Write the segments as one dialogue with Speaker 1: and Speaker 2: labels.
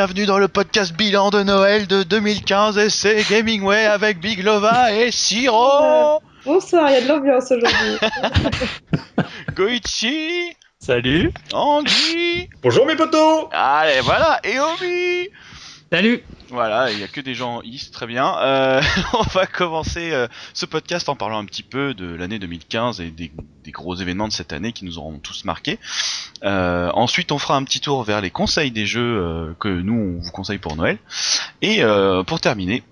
Speaker 1: Bienvenue dans le podcast bilan de Noël de 2015 et c'est Gamingway avec Big Lova et Siro.
Speaker 2: Bonsoir, il y a de l'ambiance aujourd'hui.
Speaker 1: Goichi.
Speaker 3: Salut.
Speaker 1: Andy
Speaker 4: Bonjour mes potos.
Speaker 1: Allez voilà, et Omi.
Speaker 3: Salut
Speaker 1: Voilà, il n'y a que des gens is, très bien. Euh, on va commencer euh, ce podcast en parlant un petit peu de l'année 2015 et des, gros événements de cette année qui nous auront tous marqués. Euh, ensuite, on fera un petit tour vers les conseils des jeux que nous, on vous conseille pour Noël. Et pour terminer,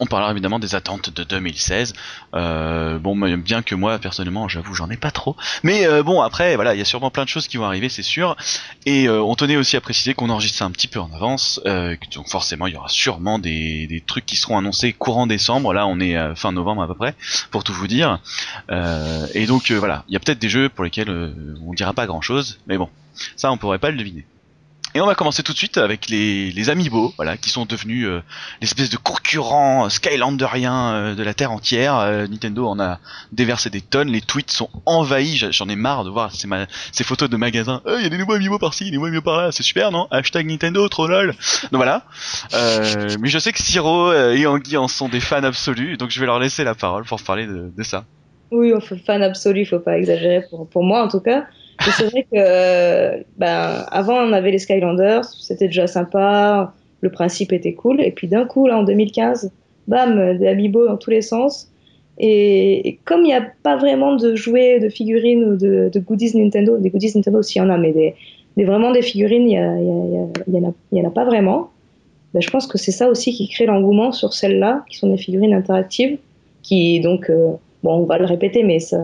Speaker 1: on parlera évidemment des attentes de 2016. Euh, bon, bien que moi, personnellement, j'avoue, j'en ai pas trop. Mais euh, bon, après, voilà, il y a sûrement plein de choses qui vont arriver, c'est sûr. Et euh, on tenait aussi à préciser qu'on enregistre un petit peu en avance. euh, donc forcément, il y aura sûrement des, des trucs qui seront annoncés courant décembre. Là, on est fin novembre à peu près, pour tout vous dire. Et donc voilà, il y a peut-être des jeux pour lesquels on dira pas grand-chose. Mais bon, ça, on pourrait pas le deviner. Et on va commencer tout de suite avec les, les Amiibo, voilà, qui sont devenus euh, l'espèce de concurrent Skylanderiens euh, de la Terre entière. Euh, Nintendo en a déversé des tonnes, les tweets sont envahis, j'en ai marre de voir ces, ma- ces photos de magasins. Il y a des nouveaux Amiibo par-ci, des nouveaux Amiibo par-là, c'est super, non? Hashtag Nintendo, trop lol. Donc voilà. Euh, mais je sais que Siro euh, et Anguille en sont des fans absolus, donc je vais leur laisser la parole pour parler de, de ça.
Speaker 2: Oui, fan absolu, faut pas exagérer pour, pour moi en tout cas. C'est vrai que euh, ben, avant on avait les Skylanders, c'était déjà sympa, le principe était cool. Et puis d'un coup, là en 2015, bam, des amiibo dans tous les sens. Et, et comme il n'y a pas vraiment de jouets, de figurines ou de, de goodies Nintendo, des goodies Nintendo s'il y en a, mais des, des- vraiment des figurines, il y, a- il y, a- il y, a- il y en en a pas vraiment. Ben, je pense que c'est ça aussi qui crée l'engouement sur celles-là, qui sont des figurines interactives, qui donc, euh, bon, on va le répéter, mais ça,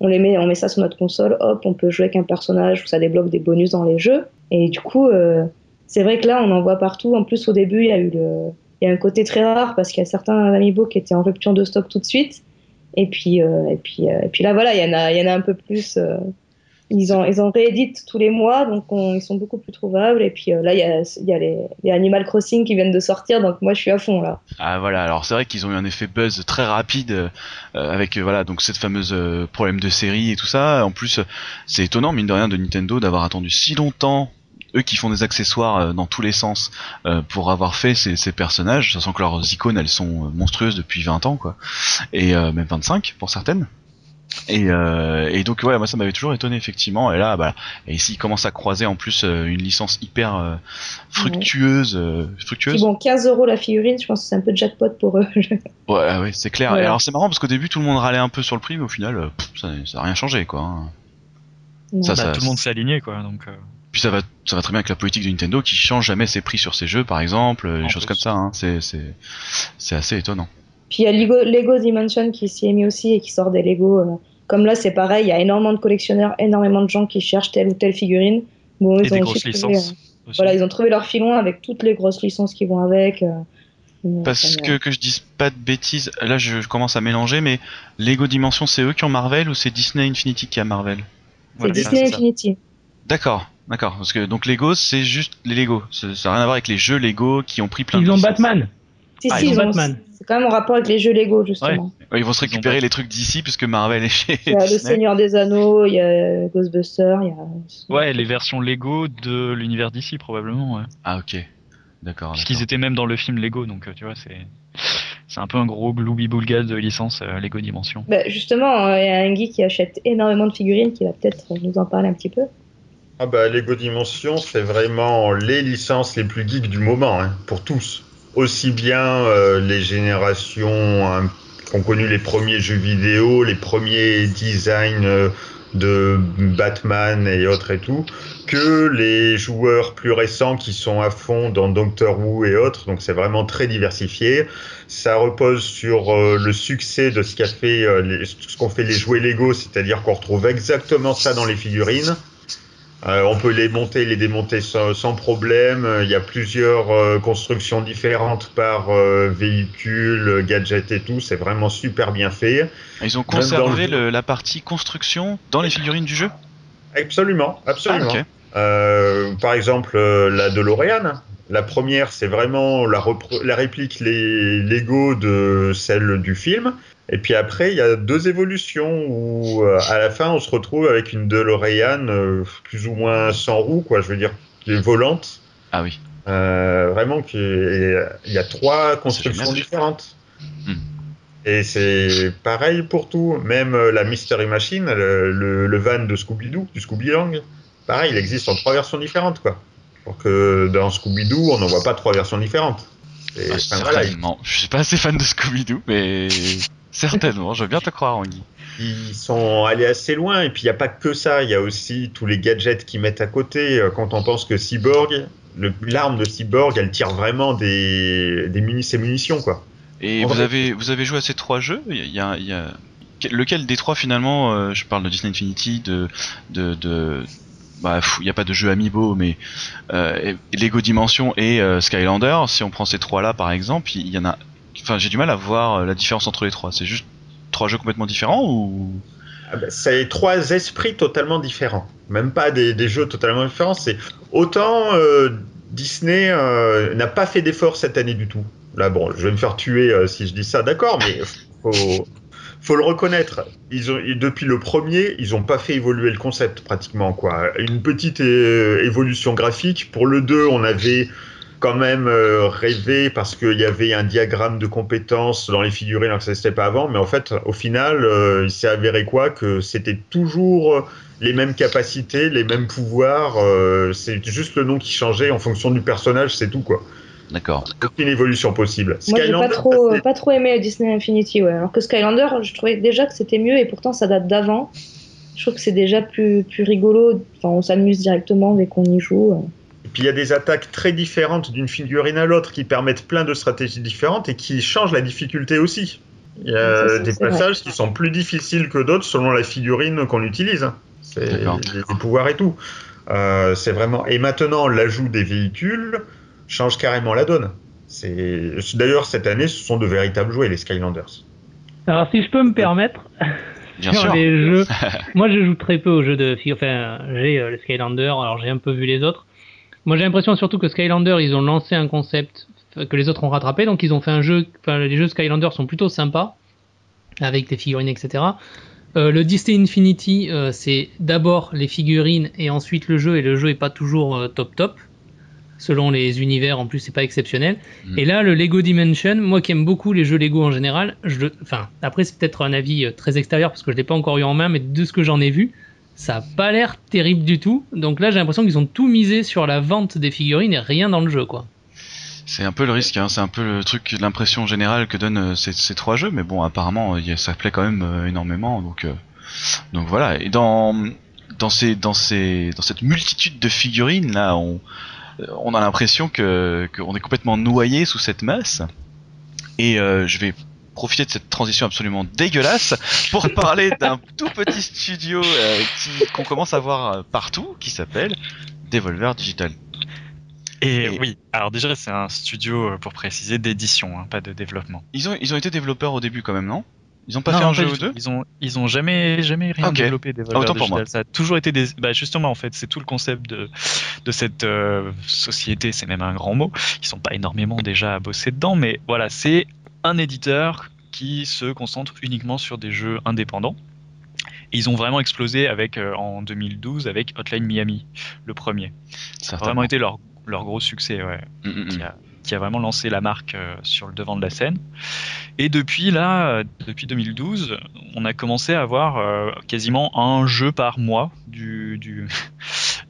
Speaker 2: on les met, on met ça sur notre console, hop, on peut jouer avec un personnage, ou ça débloque des bonus dans les jeux. Et du coup, euh, c'est vrai que là, on en voit partout. En plus, au début, il y a eu le, il y a un côté très rare parce qu'il y a certains amiibo qui étaient en rupture de stock tout de suite. Et puis, euh, et puis, euh, et puis là, voilà, il y en a, il y en a un peu plus. Ils en, ils en rééditent tous les mois, donc on- ils sont beaucoup plus trouvables. Et puis euh, là, il y a, les, Animal Crossing qui viennent de sortir, donc moi, je suis à fond là.
Speaker 1: Ah voilà, alors c'est vrai qu'ils ont eu un effet buzz très rapide euh, avec euh, voilà donc cette fameuse problème de série et tout ça. En plus, c'est étonnant mine de rien de Nintendo d'avoir attendu si longtemps. Eux qui font des accessoires dans tous les sens pour avoir fait ces, ces personnages, sachant que leurs icônes elles sont monstrueuses depuis 20 ans quoi, et même 25 pour certaines. Et, euh, et donc ouais, moi ça m'avait toujours étonné effectivement. Et là, bah, et ici ils commencent à croiser en plus euh, une licence hyper euh, fructueuse, euh, fructueuse.
Speaker 2: Bon, 15 euros la figurine, je pense que c'est un peu jackpot pour eux.
Speaker 1: Ouais, ouais, c'est clair.
Speaker 2: Voilà.
Speaker 1: Et alors c'est marrant parce qu'au début tout le monde râlait un peu sur le prix, mais au final, pff, ça, ça a rien changé quoi. hein. Ça,
Speaker 3: Bah,
Speaker 1: ça-
Speaker 3: Tout le monde s'est aligné, quoi. Donc, euh,
Speaker 1: Puis ça va, ça va très bien avec la politique de Nintendo qui change jamais ses prix sur ses jeux, par exemple, des choses comme ça. Hein. C'est, c'est, c'est assez étonnant.
Speaker 2: Puis il y a Lego, Lego Dimension qui s'y est mis aussi et qui sort des Lego. euh, Comme là, c'est pareil, il y a énormément de collectionneurs, énormément de gens qui cherchent telle ou telle figurine. Bon,
Speaker 3: et
Speaker 2: ils
Speaker 3: des
Speaker 2: ont
Speaker 3: grosses licences.
Speaker 2: euh, voilà, ils ont trouvé leur filon avec toutes les grosses licences qui vont avec. euh,
Speaker 1: Parce
Speaker 2: enfin,
Speaker 1: que, que je dise pas de bêtises, là je commence à mélanger, mais Lego Dimension c'est eux qui ont Marvel ou c'est Disney Infinity qui a Marvel?
Speaker 2: C'est Disney
Speaker 3: ça.
Speaker 2: Infinity.
Speaker 1: D'accord, d'accord. Parce que donc Lego c'est juste les Lego. Ça ça a rien à voir avec les jeux Lego qui ont pris plein
Speaker 5: Ils
Speaker 1: de
Speaker 5: ont
Speaker 1: licences.
Speaker 5: Batman.
Speaker 2: Si,
Speaker 1: Ah,
Speaker 2: si,
Speaker 5: ils ont Batman.
Speaker 2: C'est quand même en rapport avec les jeux Lego, justement.
Speaker 1: Ouais, ils vont se récupérer les trucs d'ici puisque Marvel est chez
Speaker 2: Il y a le. Seigneur des Anneaux, il y a Ghostbusters, il y a.
Speaker 3: Ouais, les versions Lego de l'univers d'ici, probablement, ouais.
Speaker 1: Ah ok, d'accord.
Speaker 3: Puisqu'ils étaient même dans le film Lego, donc euh, tu vois, c'est. C'est un peu un gros gloubi-boulga de licence euh, Lego Dimension.
Speaker 2: Bah, justement, euh, il y a un geek qui achète énormément de figurines qui va peut-être nous en parler un petit peu.
Speaker 4: Ah bah Lego Dimension, c'est vraiment les licences les plus geeks du moment, hein, pour tous. Aussi bien euh, les générations hein, qui ont connu les premiers jeux vidéo, les premiers designs euh, de Batman et autres et tout, que les joueurs plus récents qui sont à fond dans Doctor Who et autres. Donc c'est vraiment très diversifié. Ça repose sur euh, le succès de ce qu'a fait ce qu'ont fait les jouets Lego, c'est-à-dire qu'on retrouve exactement ça dans les figurines. Euh, on peut les monter, les démonter sans, sans problème. Il y a plusieurs euh, constructions différentes par euh, véhicule, gadget et tout. C'est vraiment super bien fait.
Speaker 1: Ils ont conservé
Speaker 4: le-
Speaker 1: le- la partie construction dans les figurines du jeu?
Speaker 4: Absolument, absolument.
Speaker 1: Ah.
Speaker 4: Euh, par exemple, euh, la DeLorean. La première, c'est vraiment la, réplique les Lego de celle du film. Et puis après, il y a deux évolutions où euh, à la fin, on se retrouve avec une DeLorean euh, plus ou moins sans roue, quoi. Je veux dire, qui est volante.
Speaker 1: Ah oui.
Speaker 4: Euh, vraiment, qu'il y a trois constructions différentes.
Speaker 1: Hmm.
Speaker 4: Et c'est pareil pour tout. Même la Mystery Machine, le, le- le van de Scooby-Doo, du Scooby-Lang, pareil, il existe en trois versions différentes, quoi. Pour que dans Scooby-Doo, on n'en voit pas trois versions différentes. Et,
Speaker 1: Ah,
Speaker 4: enfin, voilà,
Speaker 1: certainement. Je suis pas assez fan de Scooby-Doo, mais certainement. Je veux bien te croire, Anguille.
Speaker 4: ils sont allés assez loin. Et puis, il n'y a pas que ça. Il y a aussi tous les gadgets qu'ils mettent à côté. Euh, Quand on pense que Cyborg, l'arme de Cyborg, elle tire vraiment des, ses munitions, quoi.
Speaker 1: Et
Speaker 4: En
Speaker 1: vous
Speaker 4: vrai-
Speaker 1: avez, vous avez joué à ces trois jeux? Il y a, y Lequel des trois finalement euh, Je parle de Disney Infinity, de. de, de... Bah, il n'y a pas de jeu Amiibo, mais euh, Lego Dimension et euh, Skylander. Si on prend ces trois-là par exemple, il y en a. Enfin, j'ai du mal à voir euh, la différence entre les trois. C'est juste trois jeux complètement différents ou?
Speaker 4: Ah ben, c'est trois esprits totalement différents. Même pas des, des jeux totalement différents. C'est autant Disney n'a pas fait d'effort cette année du tout. Là, bon, je vais me faire tuer si je dis ça, d'accord, mais faut, faut le reconnaître. Depuis le premier, ils n'ont pas fait évoluer le concept pratiquement. Quoi. Une petite euh, évolution graphique. Pour le 2, on avait quand même euh, rêvé parce qu'il y avait un diagramme de compétences dans les figurines alors que ça n'existait pas avant. Mais en fait, au final, euh, il s'est avéré quoi? Que c'était toujours les mêmes capacités, les mêmes pouvoirs. euh, c'est juste le nom qui changeait en fonction du personnage, c'est tout quoi.
Speaker 1: D'accord.
Speaker 4: Aucune évolution possible.
Speaker 2: Moi, j'ai pas
Speaker 4: Skylander,
Speaker 2: trop, pas trop aimé Disney Infinity, ouais. Alors que Skylander, je trouvais déjà que c'était mieux et pourtant ça date d'avant. Je trouve que c'est déjà plus, plus rigolo. Enfin, on s'amuse directement dès qu'on y joue.
Speaker 4: Et puis il y a des attaques très différentes d'une figurine à l'autre qui permettent plein de stratégies différentes et qui changent la difficulté aussi. Il y a
Speaker 2: Ça,
Speaker 4: des
Speaker 2: vrai.
Speaker 4: passages qui sont plus difficiles que d'autres selon la figurine qu'on utilise. C'est les pouvoirs et tout. Euh, c'est vraiment. Et maintenant, l'ajout des véhicules change carrément la donne. C'est d'ailleurs cette année, ce sont de véritables jouets les Skylanders.
Speaker 5: Alors, si je peux me permettre,
Speaker 1: Bien
Speaker 5: sur
Speaker 1: sûr.
Speaker 5: les jeux, moi je joue très peu aux jeux de filles. Enfin, j'ai euh, le Skylander, alors j'ai un peu vu les autres. Moi j'ai l'impression surtout que Skylander, ils ont lancé un concept que les autres ont rattrapé, donc ils ont fait un jeu. Enfin, les jeux Skylander sont plutôt sympas, avec des figurines, etc. Euh, le Disney Infinity, euh, c'est d'abord les figurines et ensuite le jeu, et le jeu est pas toujours euh, top top. Selon les univers, en plus, c'est pas exceptionnel.
Speaker 1: Mm.
Speaker 5: Et là, le Lego Dimension, moi qui aime beaucoup les jeux Lego en général, je enfin, après c'est peut-être un avis euh, très extérieur parce que je l'ai pas encore eu en main, mais de ce que j'en ai vu, ça a pas l'air terrible du tout. Donc là, j'ai l'impression qu'ils ont tout misé sur la vente des figurines et rien dans le jeu, quoi.
Speaker 1: C'est un peu le risque, hein. c'est un peu le truc, l'impression générale que donnent euh, ces, ces trois jeux, mais bon, apparemment, ça plaît quand même euh, énormément, donc, euh, donc voilà. Et dans, dans ces, dans ces, dans cette multitude de figurines là, on, on a l'impression que, qu'on est complètement noyé sous cette masse. Et euh, je vais profiter de cette transition absolument dégueulasse pour parler d'un tout petit studio euh, qui, qu'on commence à voir euh, partout, qui s'appelle Devolver Digital.
Speaker 3: Et,
Speaker 1: Et-
Speaker 3: oui, alors déjà c'est un studio pour préciser d'édition, hein, pas de développement.
Speaker 1: Ils ont, ils ont été développeurs au début quand même, non? Ils ont pas
Speaker 3: Non,
Speaker 1: fait un jeu ou deux
Speaker 3: Ils ont, ils ont jamais, jamais rien
Speaker 1: Ok.
Speaker 3: développé
Speaker 1: Autant pour moi.
Speaker 3: Ça a toujours été des, bah justement en fait, c'est tout le concept de, de cette euh, société. C'est même un grand mot. Ils sont pas énormément déjà à bosser dedans, mais voilà, c'est un éditeur qui se concentre uniquement sur des jeux indépendants. Et ils ont vraiment explosé avec euh, en 2012 avec Hotline Miami, le premier. Ça a vraiment été leur, leur gros succès, ouais
Speaker 1: Mm, mm, mm.
Speaker 3: qui a, qui a vraiment lancé la marque euh, sur le devant de la scène. Et depuis là, euh, depuis 2012, on a commencé à avoir euh, quasiment un jeu par mois du, du,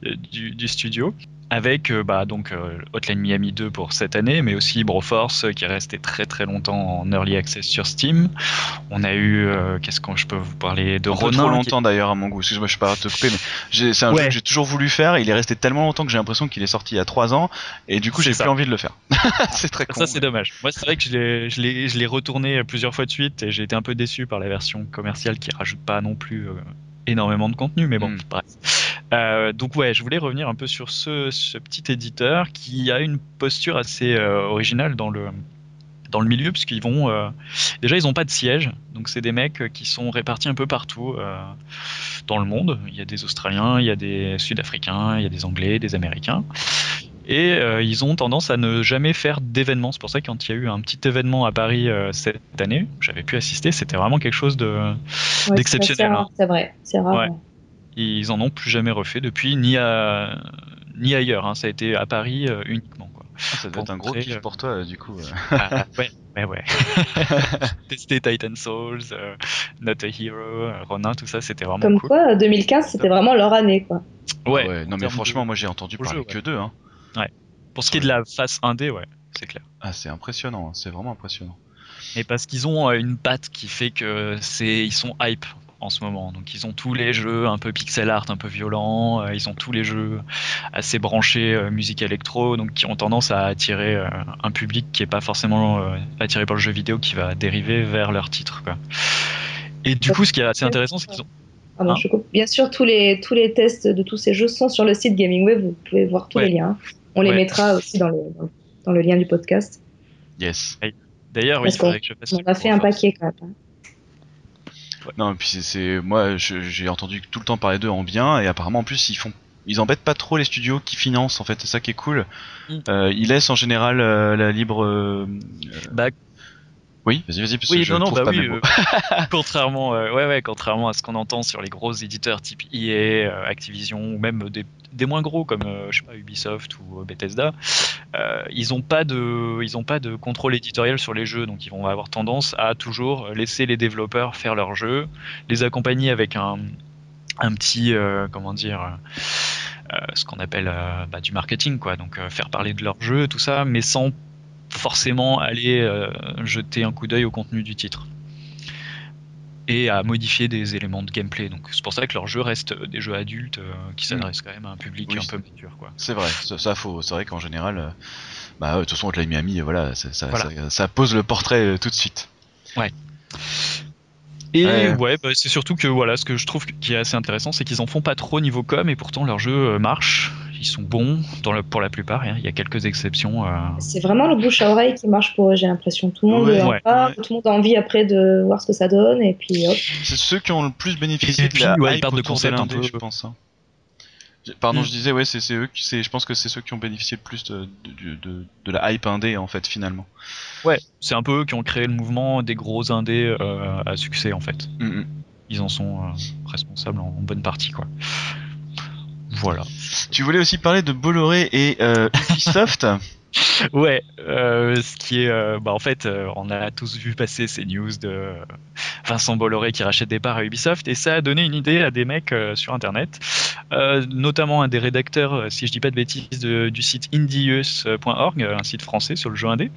Speaker 3: studio. Avec euh, bah, donc euh, Hotline Miami 2 pour cette année, mais aussi Broforce euh, qui est resté très très longtemps en early access sur Steam. On a eu, euh, qu'est-ce que je peux vous parler de
Speaker 1: Un peu
Speaker 3: Ronin
Speaker 1: trop
Speaker 3: qui-
Speaker 1: longtemps d'ailleurs à mon goût. Excuse-moi, je suis pas te couper, mais j'ai- c'est un jeu que j'ai toujours voulu faire. Il est resté tellement longtemps que j'ai l'impression qu'il est sorti il y a 3 ans, et du coup j'ai plus envie de le faire. c'est très con.
Speaker 3: Ça, c'est dommage. Moi, c'est vrai que je l'ai- je retourné plusieurs fois de suite et j'ai été un peu déçu par la version commerciale qui rajoute pas non plus euh, énormément de contenu, mais bon,
Speaker 1: Mm.
Speaker 3: bref. Euh, donc, ouais, je voulais revenir un peu sur ce, ce petit éditeur qui a une posture assez euh, originale dans le dans le milieu parce qu'ils vont euh, déjà ils ont pas de siège donc c'est des mecs qui sont répartis un peu partout dans le monde il y a des australiens il y a des sud-africains il y a des anglais des américains et euh, ils ont tendance à ne jamais faire d'événements. C'est pour ça que quand il y a eu un petit événement à Paris euh, cette année, j'avais pu assister, c'était vraiment quelque chose de.
Speaker 2: Ouais, c'est
Speaker 3: D'exceptionnel,
Speaker 2: rare, C'est vrai, c'est rare.
Speaker 3: Ouais.
Speaker 2: Ouais.
Speaker 3: Ils en ont plus jamais refait depuis, ni, à... ni ailleurs. hein. Ça a été à Paris euh, uniquement. Quoi.
Speaker 1: Ah, ça doit être un gros kiff
Speaker 3: euh,
Speaker 1: pour toi, du coup. euh.
Speaker 3: Ah, ouais, ouais, ouais. Tester Titan Souls, euh, Not a Hero, euh, Ronin, tout ça, c'était vraiment
Speaker 2: Comme
Speaker 3: cool.
Speaker 2: quoi, 2015, c'était vraiment leur année, quoi.
Speaker 3: Ouais,
Speaker 1: Ouais, non mais franchement,
Speaker 3: de-
Speaker 1: moi j'ai entendu parler
Speaker 3: jeu,
Speaker 1: que d'eux. Hein.
Speaker 3: pour ce qui est de la face 1D, ouais, c'est clair.
Speaker 1: Ah, c'est impressionnant, hein, c'est vraiment impressionnant.
Speaker 3: Mais parce qu'ils ont euh, une patte qui fait que c'est, ils sont hype en ce moment. Donc ils ont tous les jeux un peu pixel art, un peu violents. euh, ils ont tous les jeux assez branchés euh, musique électro, donc qui ont tendance à attirer euh, un public qui est pas forcément euh, attiré par le jeu vidéo, qui va dériver vers leur titre. Quoi. Et du coup, ce qui est assez intéressant, c'est qu'ils ont
Speaker 2: Ah
Speaker 3: Hein
Speaker 2: je. Bien sûr, tous les, tous les tests de tous ces jeux sont sur le site GamingWeb. Vous pouvez voir tous
Speaker 3: Ouais.
Speaker 2: les liens. On les
Speaker 3: Ouais.
Speaker 2: mettra aussi dans le, dans le lien du podcast.
Speaker 1: Yes.
Speaker 3: D'ailleurs, oui, il faudrait que je fasse.
Speaker 2: On en a fait un paquet quand même.
Speaker 1: Non, et puis c'est- moi, j'ai entendu tout le temps parler d'eux en bien, et apparemment en plus ils font, ils embêtent pas trop les studios qui financent. En fait, c'est ça qui est cool.
Speaker 3: Mm.
Speaker 1: Euh, ils laissent en général euh, la libre. euh,
Speaker 3: Bah,
Speaker 1: Oui, vas-y, vas-y, parce
Speaker 3: Oui,
Speaker 1: que je
Speaker 3: non, non, bah
Speaker 1: pas
Speaker 3: oui.
Speaker 1: mes mots.
Speaker 3: euh, contrairement, ouais, ouais, contrairement à ce qu'on entend sur les gros éditeurs type EA, Activision ou même des, des moins gros comme euh, Ubisoft ou euh, Bethesda, euh, ils ont pas de, contrôle éditorial sur les jeux, donc ils vont avoir tendance à toujours laisser les développeurs faire leurs jeux, les accompagner avec un, un petit, comment dire. ce qu'on appelle bah, du marketing, quoi. Donc faire parler de leur jeu, tout ça, mais sans forcément aller jeter un coup d'œil au contenu du titre et à modifier des éléments de gameplay. Donc c'est pour ça que leurs jeux restent des jeux adultes euh, qui s'adressent quand même à un public
Speaker 1: Oui,
Speaker 3: un peu mature, quoi.
Speaker 1: C'est vrai, ça, ça faut. C'est vrai qu'en général, euh, bah ouais, de toute façon, Hotline Miami, voilà, ça, ça,
Speaker 3: Voilà.
Speaker 1: ça- ça pose le portrait euh, tout de suite.
Speaker 3: Et
Speaker 1: Ouais.
Speaker 3: ouais, bah, c'est surtout que voilà, ce que je trouve qui est assez intéressant, c'est qu'ils en font pas trop niveau com et pourtant leurs jeux euh, marchent. Ils sont bons dans le- pour la plupart. hein. Il y a quelques exceptions. euh,
Speaker 2: C'est vraiment le bouche à oreille qui marche pour eux, j'ai l'impression. Tout le monde
Speaker 1: Ouais,
Speaker 2: en
Speaker 3: ouais,
Speaker 2: parle,
Speaker 1: ouais.
Speaker 2: tout le monde a envie après de voir ce que ça donne, et puis hop.
Speaker 1: C'est ceux qui ont le plus bénéficié de la hype
Speaker 3: de concept un peu.
Speaker 1: je pense. hein. Pardon,
Speaker 3: Mm.
Speaker 1: je disais, ouais, c'est c'est eux, qui- c'est, je pense que c'est ceux qui ont bénéficié le plus de, de, de, de la hype indé en fait finalement.
Speaker 3: Ouais, c'est un peu eux qui ont créé le mouvement des gros indés euh, à succès en fait.
Speaker 1: Mm, mm.
Speaker 3: Ils en sont euh, responsables en, en bonne partie quoi. Voilà.
Speaker 1: Tu voulais aussi parler de Bolloré et euh, Ubisoft?
Speaker 3: Ouais, euh, ce qui est, euh, bah en fait, on a tous vu passer ces news de Vincent Bolloré qui rachète des parts à Ubisoft et ça a donné une idée à des mecs sur Internet, notamment un des rédacteurs, si je dis pas de bêtises, du site indieus.org, un site français sur le jeu indé,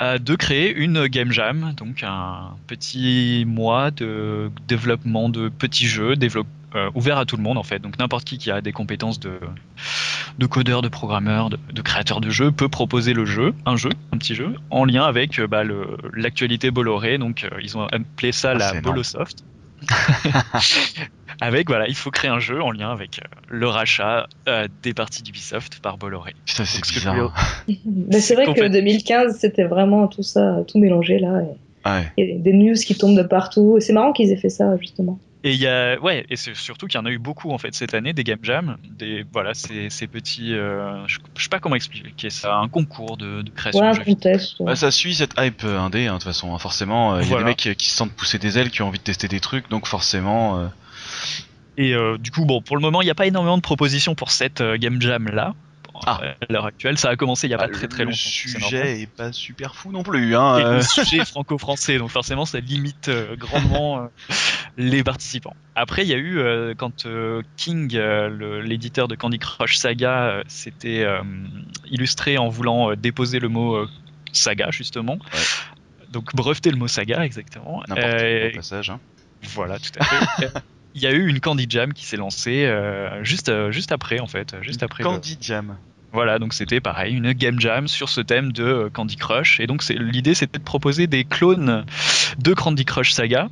Speaker 3: de créer une game jam, donc un petit mois de développement de petits jeux, développe, euh, ouvert à tout le monde en fait. Donc n'importe qui qui a des compétences de, de codeur, de programmeur, de, de créateur de jeu peut proposer le jeu, un jeu, un petit jeu, en lien avec euh, bah, le- l'actualité Bolloré. Donc euh, ils ont appelé ça
Speaker 1: Ah,
Speaker 3: la. Bolosoft. avec voilà, il faut créer un jeu en lien avec le rachat euh, des parties d'Ubisoft par Bolloré.
Speaker 1: Putain, c'est
Speaker 3: Donc, ce que je
Speaker 1: bizarre.
Speaker 2: Mais c'est vrai que
Speaker 3: complètement-
Speaker 2: 2015, c'était vraiment tout ça, tout mélangé là. et
Speaker 1: Ah ouais.
Speaker 2: Il y a des news qui tombent de partout. Et c'est marrant qu'ils aient fait ça, justement.
Speaker 3: Et il y a, ouais, et c'est surtout qu'il y en a eu beaucoup en fait cette année, des game jams, des, voilà, ces, ces petits, euh, je, je sais pas comment expliquer ça, un concours de, de création
Speaker 2: Ouais,
Speaker 3: de
Speaker 2: contest.
Speaker 1: Bah, ça suit cette hype euh, indé, hein, de toute façon. hein, forcément, euh, il y a des mecs qui, qui se sentent pousser des ailes, qui ont envie de tester des trucs, donc forcément. euh,
Speaker 3: Et euh, du coup, bon, pour le moment, il n'y a pas énormément de propositions pour cette euh, game jam là.
Speaker 1: Ah.
Speaker 3: À l'heure actuelle, ça a commencé il y a
Speaker 1: bah,
Speaker 3: pas très très
Speaker 1: le
Speaker 3: longtemps. c'est normal.
Speaker 1: sujet est pas super fou non plus. Hein,
Speaker 3: Et
Speaker 1: euh.
Speaker 3: le sujet est franco-français, donc forcément ça limite euh, grandement euh, les participants. Après, il y a eu, euh, quand King, le- l'éditeur de Candy Crush Saga, s'était illustré en voulant déposer le mot saga, justement. Donc breveter le mot saga, exactement.
Speaker 1: N'importe
Speaker 3: Euh,
Speaker 1: passage. Hein.
Speaker 3: voilà, tout à fait. Il y a eu une Candy Jam qui s'est lancée euh, juste, euh, juste après, en fait. Juste après le-
Speaker 1: Candy Jam.
Speaker 3: voilà, donc c'était pareil, une game jam sur ce thème de euh, Candy Crush. Et donc l'idée c'était de proposer des clones de Candy Crush Saga.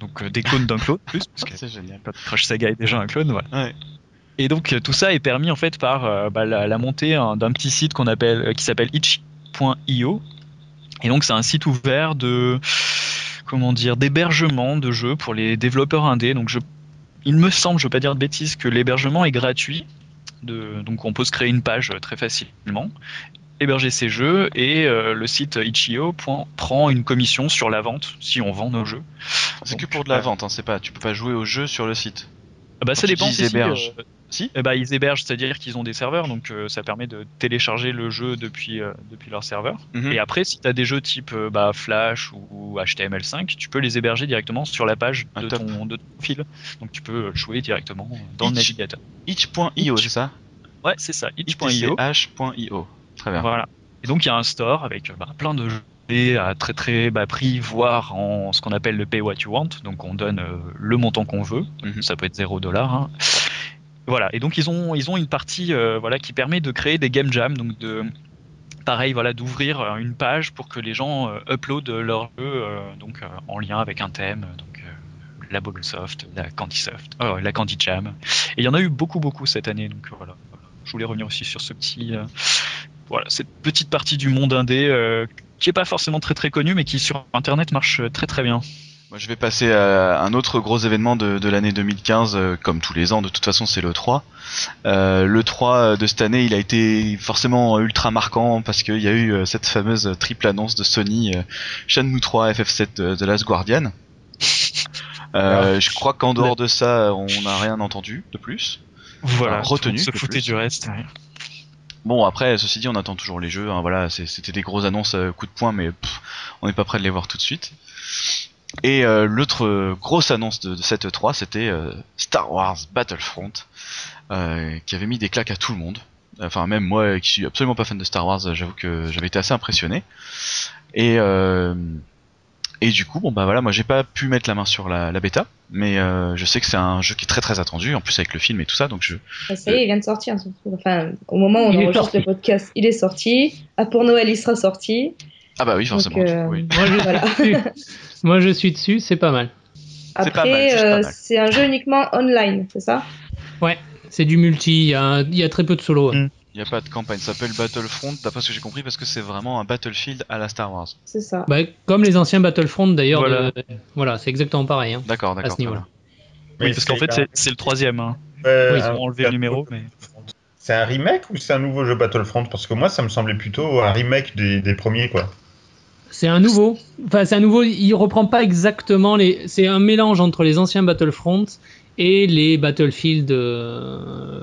Speaker 3: Donc euh, des clones d'un clone plus, parce que
Speaker 1: C'est génial.
Speaker 3: Candy Crush Saga est déjà un clone. voilà.
Speaker 1: Ouais.
Speaker 3: Et donc tout ça est permis en fait par euh, bah, la, la montée hein, d'un petit site qu'on appelle, euh, qui s'appelle itch.io. Et donc c'est un site ouvert de comment dire d'hébergement de jeux pour les développeurs indés. Donc je, il me semble, je veux pas dire de bêtises, que l'hébergement est gratuit. De, donc on peut se créer une page euh, très facilement, héberger ses jeux et euh, le site itch.io prend une commission sur la vente si on vend nos jeux.
Speaker 1: C'est que pour de la vente, hein, c'est pas. Tu peux pas jouer au jeu sur le site.
Speaker 3: Ah bah, ça dépend.
Speaker 1: ils
Speaker 3: si,
Speaker 1: hébergent.
Speaker 3: euh,
Speaker 1: Si
Speaker 3: eh bah, ils hébergent, c'est-à-dire qu'ils ont des serveurs, donc euh, ça permet de télécharger le jeu depuis, euh, depuis leur serveur.
Speaker 1: Mhm.
Speaker 3: Et après, si tu as des jeux type euh, bah, Flash ou HTML5, tu peux les héberger directement sur la page
Speaker 1: Ah,
Speaker 3: de, ton, de ton fil. Donc tu peux jouer directement dans le
Speaker 1: Itch.
Speaker 3: navigateur.
Speaker 1: Itch.io,
Speaker 3: Itch.
Speaker 1: c'est ça?
Speaker 3: Ouais, c'est ça, itch.io.
Speaker 1: itch.io. Très bien.
Speaker 3: Voilà. Et donc il y a un store avec bah, plein de jeux à très très bas prix, voire en ce qu'on appelle le pay what you want. Donc on donne euh, le montant qu'on veut.
Speaker 1: Mhm.
Speaker 3: Ça peut être 0 dollar. hein. Voilà. Et donc ils ont ils ont une partie euh, voilà qui permet de créer des game jams, donc de pareil voilà d'ouvrir euh, une page pour que les gens euh, uploadent leur jeu euh, donc en lien avec un thème donc la Bolosoft, la Candysoft, la Candy Jam. Et il y en a eu beaucoup beaucoup cette année donc voilà. Je voulais revenir aussi sur ce petit voilà cette petite partie du monde indé qui est pas forcément très très connue mais qui sur internet marche euh, très très bien.
Speaker 1: Moi, je vais passer à un autre gros événement de, de l'année 2015, euh, comme tous les ans, de toute façon, c'est le 3. Euh, le 3 de cette année, il a été forcément ultra marquant parce qu'il y a eu cette fameuse triple annonce de Sony, euh, Shenmue 3, FF7 de The Last Guardian. Euh, je crois qu'en dehors de ça, on n'a rien entendu de plus.
Speaker 3: Voilà,
Speaker 1: Enfin, retenu,
Speaker 3: se
Speaker 1: de
Speaker 3: foutait
Speaker 1: plus.
Speaker 3: du reste. ouais.
Speaker 1: Bon, après, ceci dit, on attend toujours les jeux. hein, voilà, c'était des grosses annonces euh, coup de poing, mais on n'est pas prêt de les voir tout de suite. Et euh, l'autre euh, grosse annonce de, cette 3, c'était euh, Star Wars Battlefront, qui avait mis des claques à tout le monde. Enfin, même moi, qui suis absolument pas fan de Star Wars, j'avoue que j'avais été assez impressionné. Et et du coup, bon bah voilà, moi j'ai pas pu mettre la main sur la bêta, mais euh, je sais que c'est un jeu qui est très très attendu, en plus avec le film et tout ça, donc je,
Speaker 2: Ah, Ça y est, il vient de sortir. Enfin, au moment où on
Speaker 5: Il est
Speaker 2: enregistre le podcast, il est sorti. Ah, pour Noël, il sera sorti.
Speaker 1: ah bah oui
Speaker 2: Donc,
Speaker 1: forcément,
Speaker 2: euh,
Speaker 1: oui.
Speaker 5: Moi je,
Speaker 2: Voilà.
Speaker 5: suis dessus. Moi, je suis dessus, c'est pas mal.
Speaker 2: Après, euh, c'est un jeu uniquement online, c'est ça?
Speaker 5: C'est du multi, il y, a, il y a très peu de solo. ouais.
Speaker 3: Mm.
Speaker 1: Il n'y a pas de campagne, ça s'appelle Battlefront, d'après ce que j'ai compris, parce que c'est vraiment un Battlefield à la Star Wars.
Speaker 2: C'est ça.
Speaker 5: Bah, comme les anciens Battlefront d'ailleurs.
Speaker 3: Voilà.
Speaker 5: de- Voilà, c'est exactement pareil. hein.
Speaker 1: D'accord, d'accord.
Speaker 5: ce
Speaker 1: très
Speaker 5: niveau-là.
Speaker 3: Oui, parce qu'en fait, c'est- c'est le troisième. hein.
Speaker 4: Euh,
Speaker 5: Oui,
Speaker 3: Ils
Speaker 4: un-
Speaker 3: ont enlevé le numéro, mais.
Speaker 4: C'est un remake ou c'est un nouveau jeu Battlefront? Parce que moi, ça me semblait plutôt un remake des, des premiers, quoi.
Speaker 5: C'est un nouveau. Enfin, c'est un nouveau. Il reprend pas exactement les. C'est un mélange entre les anciens Battlefront et les Battlefield euh,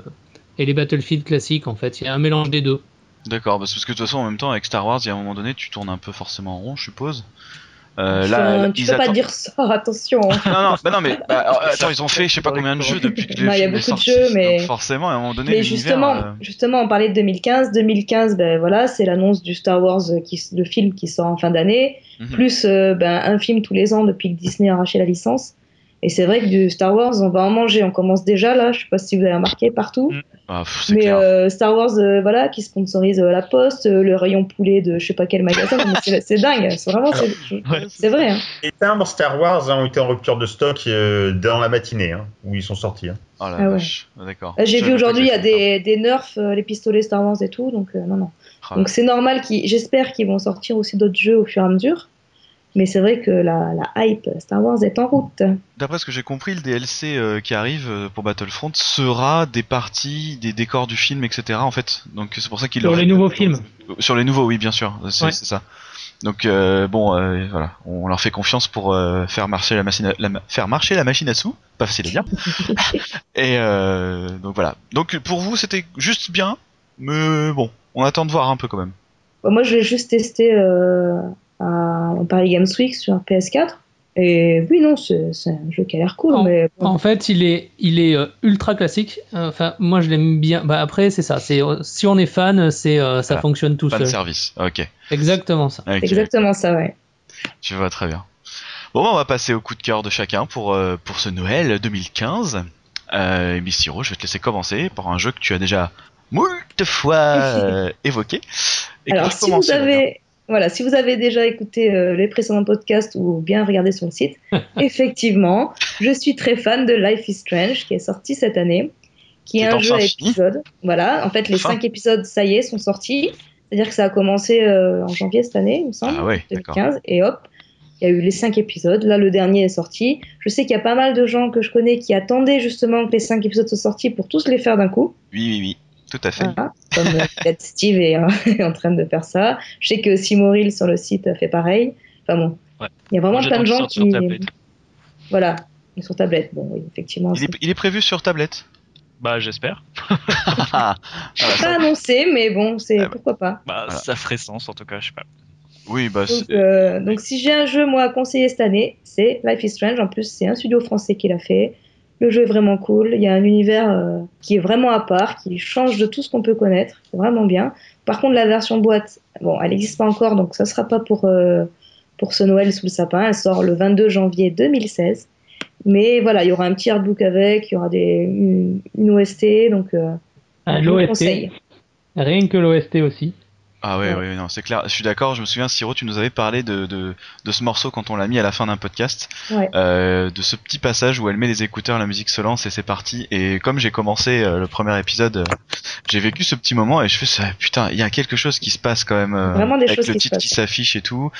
Speaker 5: et les Battlefield classiques en fait. Il y a un mélange des deux.
Speaker 1: D'accord, parce que de toute façon, en même temps, avec Star Wars, il y a un moment donné, tu tournes un peu forcément en rond, je suppose. Euh,
Speaker 2: Tu
Speaker 1: là,
Speaker 2: peux- tu peux pas
Speaker 1: attendent-
Speaker 2: dire ça, attention.
Speaker 1: Non, non, bah non, mais bah, alors, attends, ils ont fait je sais pas combien de jeux depuis que le
Speaker 2: Non, il y a beaucoup de jeux, mais-
Speaker 1: Donc forcément, à un moment donné,
Speaker 2: Mais justement,
Speaker 1: euh,
Speaker 2: justement, on parlait de 2015. 2015, ben voilà, c'est l'annonce du Star Wars, qui, le film qui sort en fin d'année,
Speaker 1: mhm.
Speaker 2: plus euh, ben, un film tous les ans depuis que Disney a arraché la licence. Et c'est vrai que du Star Wars, on va en manger. On commence déjà là, je sais pas si vous avez remarqué partout.
Speaker 1: ah, pff, c'est
Speaker 2: Mais
Speaker 1: clair.
Speaker 2: euh, Star Wars, euh, voilà, qui sponsorise euh, la Poste, euh, le rayon poulet de je sais pas quel magasin. c'est- dingue, c'est vraiment, c'est
Speaker 3: Ouais.
Speaker 2: vrai. hein.
Speaker 4: Les timbres Star Wars ont été en rupture de stock euh, dans la matinée, hein, où ils sont sortis. hein.
Speaker 1: Oh la
Speaker 2: ah ouais.
Speaker 1: vache, d'accord.
Speaker 2: J'ai vu aujourd'hui, il y a des, des nerfs, euh, les pistolets Star Wars et tout, donc euh, non, non.
Speaker 1: ça.
Speaker 2: Donc c'est normal, qu'ils- j'espère qu'ils vont sortir aussi d'autres jeux au fur et à mesure. Mais c'est vrai que la, la hype Star Wars est en route.
Speaker 1: D'après ce que j'ai compris, le DLC euh, qui arrive euh, pour Battlefront sera des parties, des décors du film, etc. En fait, donc c'est pour ça qu'il
Speaker 5: Sur
Speaker 1: aurait-
Speaker 5: les nouveaux films.
Speaker 1: Sur les nouveaux, oui, bien sûr, c'est
Speaker 5: Ouais.
Speaker 1: ça. Donc euh, bon, euh, voilà, on leur fait confiance pour euh, faire marcher la machine, à, la ma- faire marcher la machine à sous, pas facile à dire. Et euh, donc voilà. Donc pour vous, c'était juste bien, mais bon, on attend de voir un peu quand même.
Speaker 2: Bon, moi, je vais juste tester euh, à Paris Games Week sur PS4. Et oui, non, c'est un jeu qui a l'air cool.
Speaker 5: Oh.
Speaker 2: Mais bon.
Speaker 5: En fait, il est, il est euh, ultra classique. Enfin, moi, je l'aime bien. Bah, après, c'est ça. C'est euh, si on est fan, c'est euh, ça
Speaker 1: Voilà.
Speaker 5: fonctionne tout seul.
Speaker 1: service. Ok.
Speaker 5: Exactement ça.
Speaker 2: Exactement ça, ouais.
Speaker 1: Tu vois très bien. Bon, bah, on va passer au coup de cœur de chacun pour, euh, pour ce Noël 2015. Euh, et Miss Siro, je vais te laisser commencer par un jeu que tu as déjà moult fois euh, évoqué. Et
Speaker 2: Alors, si vous avez, voilà, si vous avez déjà écouté euh, les précédents podcasts ou bien regardé sur le site, effectivement, je suis très fan de Life is Strange qui est sorti cette année, qui est
Speaker 1: est
Speaker 2: un jeu à épisodes. Voilà, en fait, les
Speaker 1: Enfin.
Speaker 2: cinq épisodes, ça y est, sont sortis. C'est-à-dire que ça a commencé euh, en janvier cette année, il me semble,
Speaker 1: Ah ouais, d'accord.
Speaker 2: 2015, et hop, il y a eu les cinq épisodes. Là, le dernier est sorti. Je sais qu'il y a pas mal de gens que je connais qui attendaient justement que les cinq épisodes soient sortis pour tous les faire d'un coup.
Speaker 1: Oui, oui, oui, tout à fait.
Speaker 2: Voilà, comme euh, peut-être Steve est, hein, est en train de faire ça. Je sais que Simoril sur le site fait pareil. Enfin bon,
Speaker 3: Ouais.
Speaker 2: il y a vraiment plein de gens qui. Voilà. Et sur tablette, bon, oui, effectivement.
Speaker 1: Il est, il est prévu sur tablette.
Speaker 3: Bah, j'espère.
Speaker 1: Ah,
Speaker 2: C'est pas annoncé, mais bon, c'est
Speaker 1: Ah bah.
Speaker 2: pourquoi pas.
Speaker 3: Bah,
Speaker 1: Voilà.
Speaker 3: ça ferait sens en tout cas, je sais pas.
Speaker 1: oui, bah,
Speaker 2: Donc,
Speaker 1: c'est-
Speaker 2: euh, donc si j'ai un jeu moi à conseiller cette année, c'est Life is Strange. En plus, c'est un studio français qui l'a fait. Le jeu est vraiment cool. Il y a un univers euh, qui est vraiment à part, qui change de tout ce qu'on peut connaître. C'est vraiment bien. Par contre, la version boîte, bon, elle n'existe pas encore, donc ça sera pas pour euh, pour ce Noël sous le sapin. Elle sort le 22 janvier 2016. Mais voilà, il y aura un petit artbook avec, il y aura des, une, une OST, donc euh,
Speaker 5: Ah,
Speaker 2: je vous conseille.
Speaker 5: rien que l'OST aussi.
Speaker 1: Ah ouais,
Speaker 2: Ouais.
Speaker 1: ouais, non, c'est clair. Je suis d'accord. Je me souviens, Siro, tu nous avais parlé de, de, de ce morceau quand on l'a mis à la fin d'un podcast,
Speaker 2: Ouais.
Speaker 1: euh, de ce petit passage où elle met les écouteurs, la musique se lance et c'est parti. Et comme j'ai commencé euh, le premier épisode, euh, j'ai vécu ce petit moment et je fais ça. Putain, il y a quelque chose qui se passe quand même. euh,
Speaker 2: Vraiment des
Speaker 1: avec
Speaker 2: choses
Speaker 1: le
Speaker 2: qui se
Speaker 1: titre qui s'affiche et tout.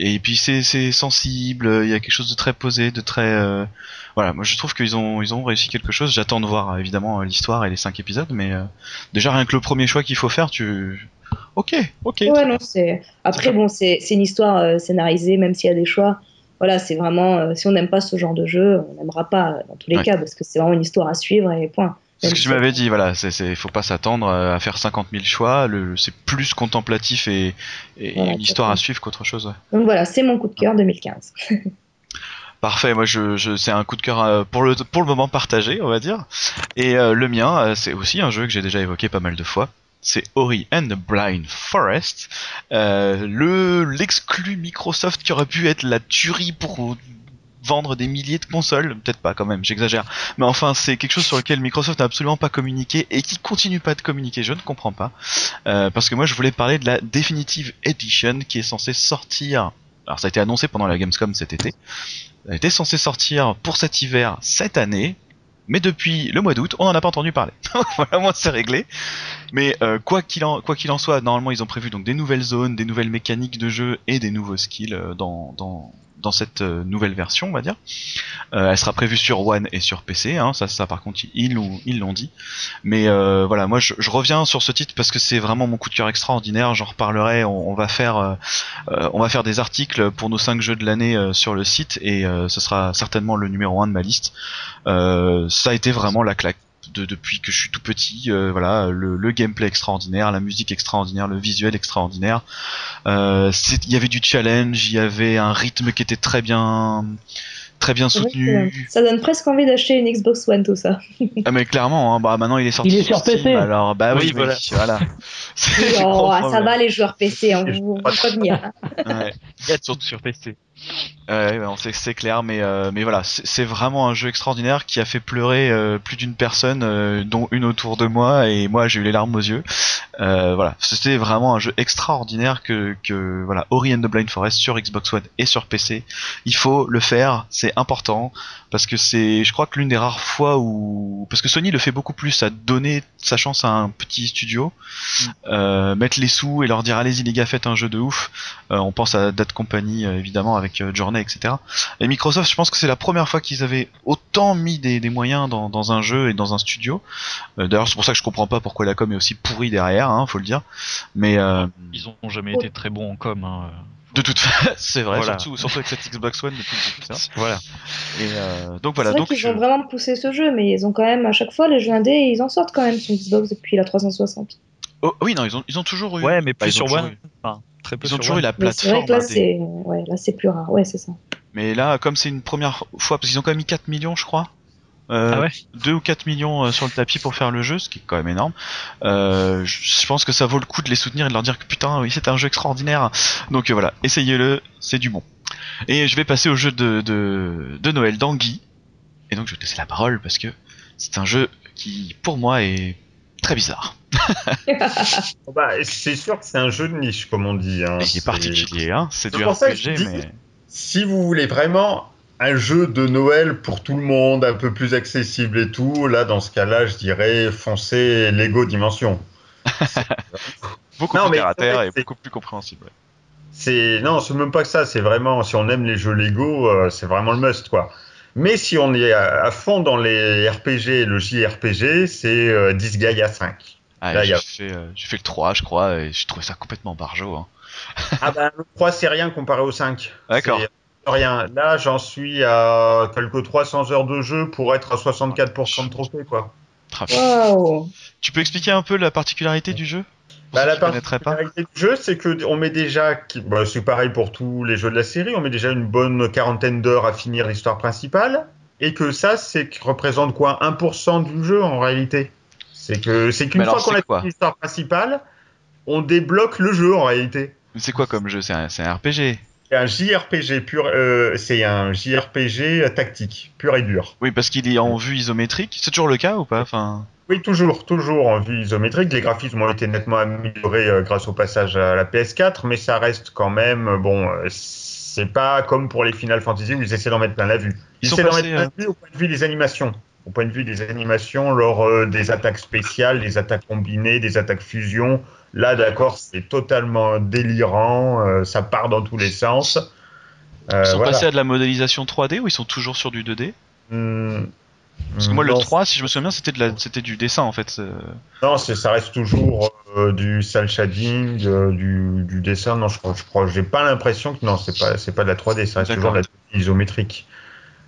Speaker 1: Et puis c'est c'est sensible. Il y a quelque chose de très posé, de très euh, voilà. Moi, je trouve qu'ils ont ils ont réussi quelque chose. J'attends de voir euh, évidemment euh, l'histoire et les cinq épisodes, mais euh, déjà rien que le premier choix qu'il faut faire, tu Ok, ok.
Speaker 2: Ouais, non, c'est. Après, bon, c'est c'est une histoire euh, scénarisée, même s'il y a des choix. Voilà, c'est vraiment. si on n'aime pas ce genre de jeu, on n'aimera pas dans tous les
Speaker 1: Ouais.
Speaker 2: cas, parce que c'est vraiment une histoire à suivre et point.
Speaker 1: C'est ce que tu m'avais dit, voilà, c'est, faut pas s'attendre euh, à faire 50 000 choix, le, c'est plus contemplatif et, et
Speaker 2: Voilà,
Speaker 1: une histoire à suivre qu'autre chose. ouais.
Speaker 2: Donc voilà, c'est mon coup de cœur 2015.
Speaker 1: Parfait, moi je, je, c'est un coup de cœur euh, pour le, pour le moment partagé, on va dire. Et euh, le mien, c'est aussi un jeu que j'ai déjà évoqué pas mal de fois. C'est Ori and the Blind Forest, euh, le l'exclu Microsoft qui aurait pu être la tuerie pour vendre des milliers de consoles, peut-être pas quand même, j'exagère. Mais enfin, c'est quelque chose sur lequel Microsoft n'a absolument pas communiqué et qui continue pas de communiquer. Je ne comprends pas, Euh, parce que moi je voulais parler de la Definitive Edition qui est censée sortir. Alors ça a été annoncé pendant la Gamescom cet été. Elle était censée sortir pour cet hiver cette année, mais depuis le mois d'août, on n'en a pas entendu parler. voilà, moi c'est réglé. Mais euh, quoi qu'il en en soit, normalement ils ont prévu donc des nouvelles zones, des nouvelles mécaniques de jeu et des nouveaux skills euh, dans dans dans cette euh, nouvelle version, on va dire. Elle sera prévue sur One et sur PC, hein, ça, ça par contre ils l'ont dit. Mais voilà, moi je, reviens sur ce titre parce que c'est vraiment mon coup de cœur extraordinaire. J'en reparlerai. On, va faire on va faire des articles pour nos 5 jeux de l'année sur le site et ce sera certainement le numéro 1 de ma liste. Ça a été vraiment la claque. De, depuis que je suis tout petit, euh, voilà, le, le gameplay extraordinaire, la musique extraordinaire, le visuel extraordinaire. Euh, Il y avait du challenge, il y avait un rythme qui était très bien, très bien soutenu.
Speaker 2: Ça donne presque envie d'acheter une Xbox One, tout ça.
Speaker 1: Ah mais clairement, hein, bah maintenant il est sorti.
Speaker 5: Il est sur PC.
Speaker 1: Alors bah oui,
Speaker 3: Oui, voilà.
Speaker 2: Oh,
Speaker 1: gros
Speaker 2: ça va les joueurs PC, on vous, vous prévenir. hein.
Speaker 1: Ouais.
Speaker 3: Surtout sur PC.
Speaker 1: Ouais, ouais, on sait que c'est clair, mais euh, mais voilà, c'est vraiment un jeu extraordinaire qui a fait pleurer euh, plus d'une personne, euh, dont une autour de moi, et moi j'ai eu les larmes aux yeux. Voilà, c'était vraiment un jeu extraordinaire que que voilà, Ori and the Blind Forest sur Xbox One et sur PC, il faut le faire, c'est important parce que c'est, je crois que l'une des rares fois où, parce que Sony le fait beaucoup plus à donner sa chance à un petit studio, euh, mettre les sous et leur dire allez-y les gars faites un jeu de ouf. On pense à Date Company évidemment avec euh, Journey etc. Et Microsoft, je pense que c'est la première fois qu'ils avaient autant mis des, des moyens dans, dans un jeu et dans un studio. Euh, D'ailleurs c'est pour ça que je comprends pas pourquoi la com est aussi pourrie derrière, hein, faut le dire. Mais euh,
Speaker 3: Ils ont jamais été très bons en com. Hein.
Speaker 1: de toute façon, c'est vrai,
Speaker 3: Voilà.
Speaker 1: surtout, surtout avec cette Xbox One depuis le début. ça.
Speaker 3: Voilà.
Speaker 1: Et euh, donc voilà,
Speaker 2: c'est vrai
Speaker 1: donc
Speaker 2: qu'ils
Speaker 1: je-
Speaker 2: ont vraiment poussé ce jeu, mais ils ont quand même, à chaque fois, les jeux indés, ils en sortent quand même sur Xbox depuis la 360.
Speaker 1: Oh, oui non ils ont ils ont toujours eu.
Speaker 3: Ouais, mais
Speaker 1: Bah,
Speaker 3: plus
Speaker 1: ils ont
Speaker 3: sur One.
Speaker 1: eu-
Speaker 3: Enfin, très peu
Speaker 1: Ils ont
Speaker 3: sur
Speaker 1: toujours
Speaker 3: One.
Speaker 1: eu la
Speaker 2: Mais c'est
Speaker 1: plateforme.
Speaker 2: vrai que là,
Speaker 1: hein, des-
Speaker 2: c'est ouais, là, c'est plus rare. Ouais, c'est ça.
Speaker 1: Mais là, comme c'est une première fois, parce qu'ils ont quand même mis 4 millions, je crois. Euh,
Speaker 3: Ah ouais
Speaker 1: 2 ou 4 millions euh, sur le tapis pour faire le jeu, ce qui est quand même énorme. Euh, je pense que ça vaut le coup de les soutenir et de leur dire que putain, oui, c'est un jeu extraordinaire. Donc euh, voilà, essayez-le, c'est du bon. Et je vais passer au jeu de, de, de Noël d'Anguy. Et donc je vais te laisser la parole parce que c'est un jeu qui, pour moi, est très bizarre.
Speaker 4: Bah, c'est sûr que c'est un jeu de niche, comme on dit. hein.
Speaker 1: Qui est
Speaker 4: C'est-
Speaker 1: particulier, hein. C'est du RPG,
Speaker 4: dis-
Speaker 1: mais.
Speaker 4: Si vous voulez vraiment un jeu de Noël pour tout le monde, un peu plus accessible et tout, là, dans ce cas-là, je dirais foncez Lego Dimension.
Speaker 1: Beaucoup
Speaker 4: Non,
Speaker 1: plus terre à terre et beaucoup plus compréhensible.
Speaker 4: C'est non, c'est même pas que ça. C'est vraiment si on aime les jeux Lego, euh, c'est vraiment le must quoi. Mais si on est à, à fond dans les RPG, le JRPG, c'est euh, Disgaea 5.
Speaker 1: Ah,
Speaker 4: Là,
Speaker 1: j'ai
Speaker 4: a-
Speaker 1: fait, euh, j'ai fait le 3, je crois, et j'ai trouvé ça complètement barjo. Hein.
Speaker 4: Ah bah le 3 c'est rien comparé au 5.
Speaker 1: D'accord.
Speaker 4: C'est- rien. Là, j'en suis à quelques 300 heures de jeu pour être à 64% de trophée, quoi.
Speaker 2: Waouh
Speaker 1: Tu peux expliquer un peu la particularité du jeu?
Speaker 4: Bah, la particularité du jeu, c'est que on met déjà, bah, c'est pareil pour tous les jeux de la série, on met déjà une bonne quarantaine d'heures à finir l'histoire principale, et que ça, c'est représente quoi? 1% du jeu en réalité. C'est que c'est qu'une fois qu'on a fini l'histoire principale, on débloque le jeu en réalité.
Speaker 1: C'est quoi comme jeu? C'est un, c'est un RPG
Speaker 4: C'est un JRPG pur, euh, c'est un JRPG tactique, pur et dur.
Speaker 1: Oui, parce qu'il est en vue isométrique. C'est toujours le cas ou pas? Enfin,
Speaker 4: Oui, toujours, toujours en vue isométrique. Les graphismes ont été nettement améliorés euh, grâce au passage à la PS4, mais ça reste quand même, euh, bon, euh, c'est pas comme pour les Final Fantasy où ils essaient d'en mettre plein la vue. Ils, essaient d'en mettre plein la vue au point de vue des animations. Au point de vue des animations, lors euh, des attaques spéciales, des attaques combinées, des attaques fusion. Là, d'accord, c'est totalement délirant, euh, ça part dans tous les sens. Euh,
Speaker 1: ils sont
Speaker 4: voilà.
Speaker 1: passés à de la modélisation 3D ou ils sont toujours sur du 2D
Speaker 4: Hmm,
Speaker 1: Parce que moi, le
Speaker 4: non,
Speaker 1: 3, si je me souviens c'était de la, c'était du dessin en fait.
Speaker 4: Non, c'est- ça reste toujours euh, du cel shading, euh, du, du dessin. Non, je crois, je crois, j'ai pas l'impression que non, c'est pas, c'est pas de la 3D, ça reste toujours de la 2D isométrique.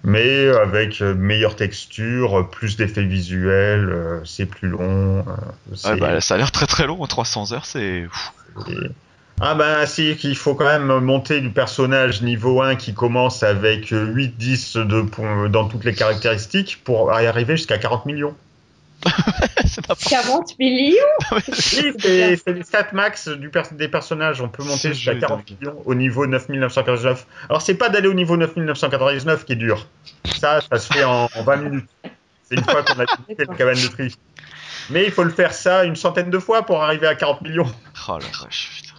Speaker 4: Mais avec euh, meilleure texture, plus d'effets visuels, euh, c'est plus long. euh,
Speaker 1: Ouais, bah, ça a l'air très très long. 300 heures, c'est.
Speaker 4: Ah ben si, qu'il faut quand même monter du personnage niveau 1 qui commence avec 8-10 de points dans toutes les caractéristiques pour arriver jusqu'à 40 millions.
Speaker 1: c'est pas
Speaker 2: 40 millions
Speaker 4: Oui, c'est les stats max du des personnages. On peut monter jusqu'à
Speaker 1: jeu est
Speaker 4: 40
Speaker 1: dingue.
Speaker 4: millions au niveau 9999. Alors, c'est pas d'aller au niveau 9999 qui est dur. Ça, ça se fait en, en 20 minutes. C'est une fois qu'on a fait la
Speaker 2: D'accord.
Speaker 4: cabane de tri. Mais il faut le faire ça une centaine de fois pour arriver à 40 millions.
Speaker 1: Oh la vache, putain.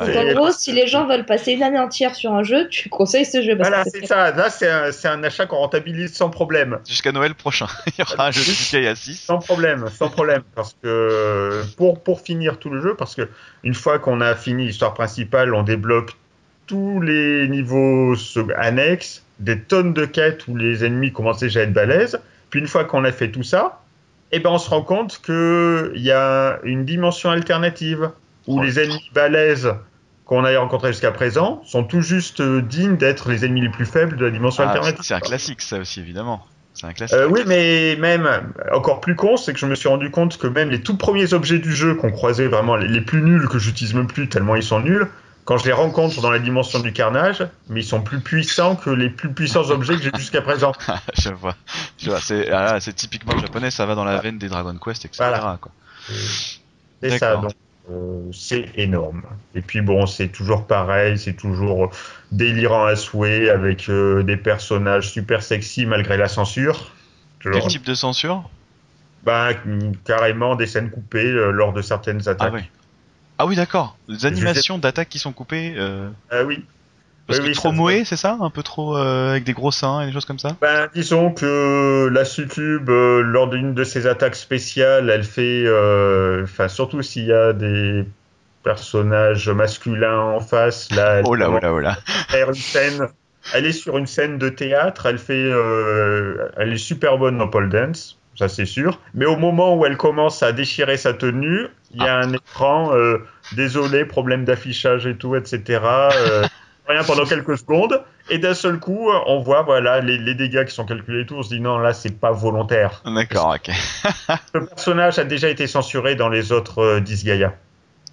Speaker 2: Donc,
Speaker 4: Ouais.
Speaker 2: en gros, si les gens veulent passer une année entière sur un jeu, tu conseilles ce jeu. parce
Speaker 4: Voilà, c'est ça. Là, c'est un, achat qu'on rentabilise sans problème.
Speaker 1: Jusqu'à Noël prochain, il y aura un jeu de à 6.
Speaker 4: Sans problème, sans problème, parce que pour, pour finir tout le jeu, parce que une fois qu'on a fini l'histoire principale, on débloque tous les niveaux annexes, des tonnes de quêtes où les ennemis commencent déjà à être balèzes. Puis une fois qu'on a fait tout ça, eh ben on se rend compte qu'il y a une dimension alternative où
Speaker 1: Oh,
Speaker 4: les ennemis balèzes qu'on a rencontrés jusqu'à présent sont tout juste euh, dignes d'être les ennemis les plus faibles de la dimension
Speaker 1: Ah,
Speaker 4: alternative.
Speaker 1: c'est un classique, ça aussi, évidemment. C'est un classique.
Speaker 4: Euh, oui, mais même encore plus con, c'est que je me suis rendu compte que même les tout premiers objets du jeu qu'on croisait vraiment, les, plus nuls que j'utilise même plus tellement ils sont nuls, quand je les rencontre dans la dimension du carnage, mais ils sont plus puissants que les plus puissants objets que j'ai jusqu'à présent.
Speaker 1: je vois. Je vois. C'est ah, c'est typiquement japonais, ça va dans la veine des Dragon Quest, etc.
Speaker 4: Voilà.
Speaker 1: quoi.
Speaker 4: Ça, donc c'est énorme. Et puis bon, c'est toujours pareil, c'est toujours délirant à souhait avec euh, des personnages super sexy malgré la censure.
Speaker 1: Quel type de censure?
Speaker 4: Bah, carrément des scènes coupées euh, lors de certaines
Speaker 1: Ah
Speaker 4: attaques.
Speaker 1: oui. Ah oui, d'accord. Des animations d'attaques qui sont coupées. euh,
Speaker 4: Ah oui.
Speaker 1: Parce
Speaker 4: Oui,
Speaker 1: que
Speaker 4: oui,
Speaker 1: trop moué, c'est ça Un peu trop euh, avec des gros seins et des choses comme ça?
Speaker 4: Ben, disons que la succube, euh, lors d'une de ses attaques spéciales, elle fait, euh, enfin surtout s'il y a des personnages masculins en face, là, elle
Speaker 1: Oh là, oh là, oh là.
Speaker 4: une scène. Elle est sur une scène de théâtre, elle fait, euh, elle est super bonne dans pole dance, ça c'est sûr. Mais au moment où elle commence à déchirer sa tenue, il y a un écran, euh, désolé, problème d'affichage et tout, etc. euh, rien pendant quelques secondes, et d'un seul coup, on voit voilà les, les dégâts qui sont calculés et tout. On se dit non, là c'est pas volontaire.
Speaker 1: D'accord, ok.
Speaker 4: Le personnage a déjà été censuré dans les autres euh, Disgaea.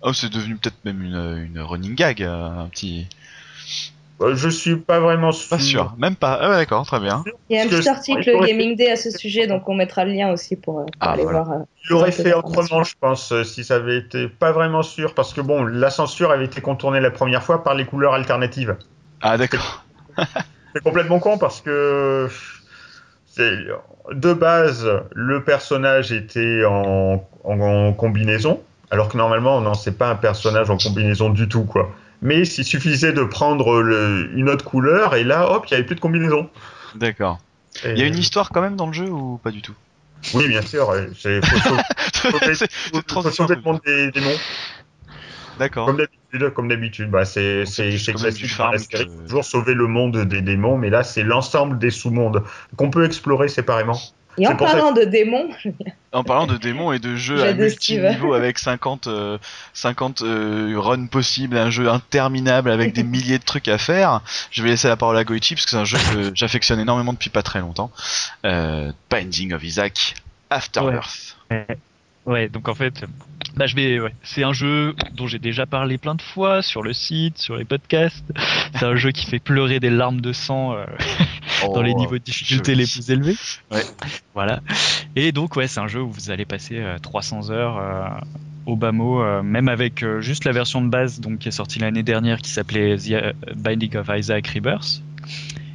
Speaker 1: Oh, c'est devenu peut-être même une, une running gag, euh, un petit.
Speaker 4: Euh, je suis pas vraiment sûr.
Speaker 1: Pas sûr, même pas. Ah ouais, d'accord, très bien.
Speaker 2: Il y a un petit article. Gaming Day à ce sujet, donc on mettra le lien aussi pour, euh, pour
Speaker 1: Ah,
Speaker 2: aller
Speaker 1: voilà.
Speaker 2: voir. euh,
Speaker 4: Il aurait
Speaker 2: un peu
Speaker 4: fait autrement, je pense, euh, si ça avait été pas vraiment sûr, parce que bon, la censure avait été contournée la première fois par les couleurs alternatives.
Speaker 1: Ah d'accord.
Speaker 4: C'est complètement con parce que c'est de base le personnage était en, en- en combinaison, alors que normalement non, c'est pas un personnage en combinaison du tout quoi. Mais il suffisait de prendre le- une autre couleur et là, hop, il y avait plus de combinaison.
Speaker 1: D'accord.
Speaker 4: Et-
Speaker 1: Il y a une histoire quand même dans le jeu ou pas du tout?
Speaker 4: Oui, bien sûr. euh,
Speaker 1: transition.
Speaker 4: sauver le monde des démons.
Speaker 1: D'accord.
Speaker 4: Comme d'habitude, comme d'habitude, bah c'est classique dans la série.
Speaker 1: que-
Speaker 4: toujours sauver le monde des démons, mais là c'est l'ensemble des sous-mondes qu'on peut explorer séparément.
Speaker 2: Et en parlant de démons,
Speaker 1: En parlant de démons et de jeux à multi-niveau avec 50, euh, 50 euh, runs possibles, un jeu interminable avec des milliers de trucs à faire, je vais laisser la parole à Goichi parce que c'est un jeu que j'affectionne énormément depuis pas très longtemps. Euh, Binding of Isaac Afterbirth.
Speaker 3: Ouais, donc en fait, bah je vais, ouais, c'est un jeu dont j'ai déjà parlé plein de fois sur le site, sur les podcasts. C'est un jeu qui fait pleurer des larmes de sang euh, dans les
Speaker 1: Oh,
Speaker 3: niveaux de difficulté les plus élevés.
Speaker 1: Ouais.
Speaker 3: Voilà. Et donc ouais, c'est un jeu où vous allez passer euh, 300 heures euh, au bas mot, euh, même avec euh, juste la version de base donc qui est sortie l'année dernière qui s'appelait The euh, Binding of Isaac Rebirth.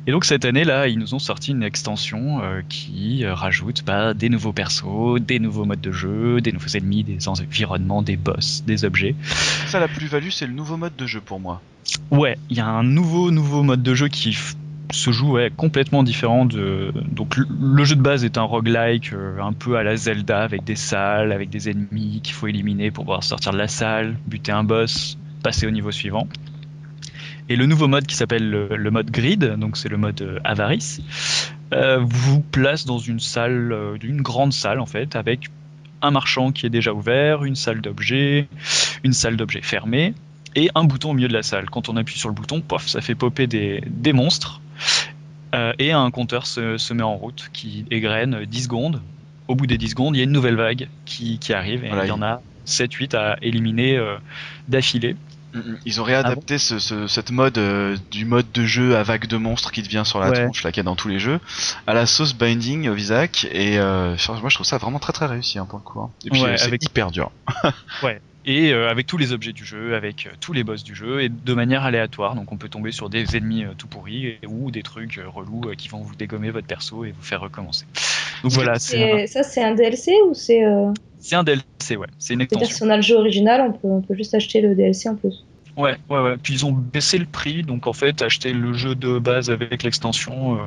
Speaker 3: Et donc cette année là, ils nous ont sorti une extension euh, qui euh, rajoute bah, des nouveaux persos, des nouveaux modes de jeu, des nouveaux ennemis, des environnements, des boss, des objets.
Speaker 1: Ça, la plus-value, c'est le nouveau mode de jeu pour moi.
Speaker 3: Ouais, il y a un nouveau nouveau mode de jeu qui se joue ouais, complètement différent de donc le- jeu de base est un roguelike euh, un peu à la Zelda avec des salles, avec des ennemis qu'il faut éliminer pour pouvoir sortir de la salle, buter un boss, passer au niveau suivant. Et le nouveau mode qui s'appelle le, mode grid, donc c'est le mode euh, avarice, euh, vous place dans une salle, une grande salle en fait, avec un marchand qui est déjà ouvert, une salle d'objets, une salle d'objets fermée, et un bouton au milieu de la salle. Quand on appuie sur le bouton, pof, ça fait popper des monstres. Euh, et un compteur se, se met en route qui égrène 10 secondes. Au bout des 10 secondes, il y a une nouvelle vague qui, qui arrive et
Speaker 1: Voilà,
Speaker 3: il y en a 7-8 à éliminer euh, d'affilée.
Speaker 1: Mm, Ils ont réadapté ce, ce- cette mode euh, du mode de jeu à vague de monstres qui devient sur la
Speaker 3: Ouais.
Speaker 1: tronche, là, qu'il y a dans tous les jeux, à la sauce Binding of Isaac. Et euh, moi, je trouve ça vraiment très très réussi hein, pour le coup. hein. Et puis,
Speaker 3: Ouais,
Speaker 1: c'est
Speaker 3: avec-
Speaker 1: hyper dur.
Speaker 3: Et euh, avec tous les objets du jeu, avec euh, tous les boss du jeu, et de manière aléatoire. Donc on peut tomber sur des ennemis euh, tout pourris ou des trucs relous qui vont vous dégommer votre perso et vous faire recommencer. Donc voilà, c'est un,
Speaker 2: Ça, c'est un DLC ou c'est. euh,
Speaker 3: c'est un DLC, ouais. C'est une
Speaker 2: C'est-à-dire
Speaker 3: extension.
Speaker 2: que si on a le jeu original, on peut, on peut juste acheter le DLC en plus.
Speaker 3: Ouais, ouais, ouais. Puis ils ont baissé le prix, donc en fait, acheter le jeu de base avec l'extension, euh,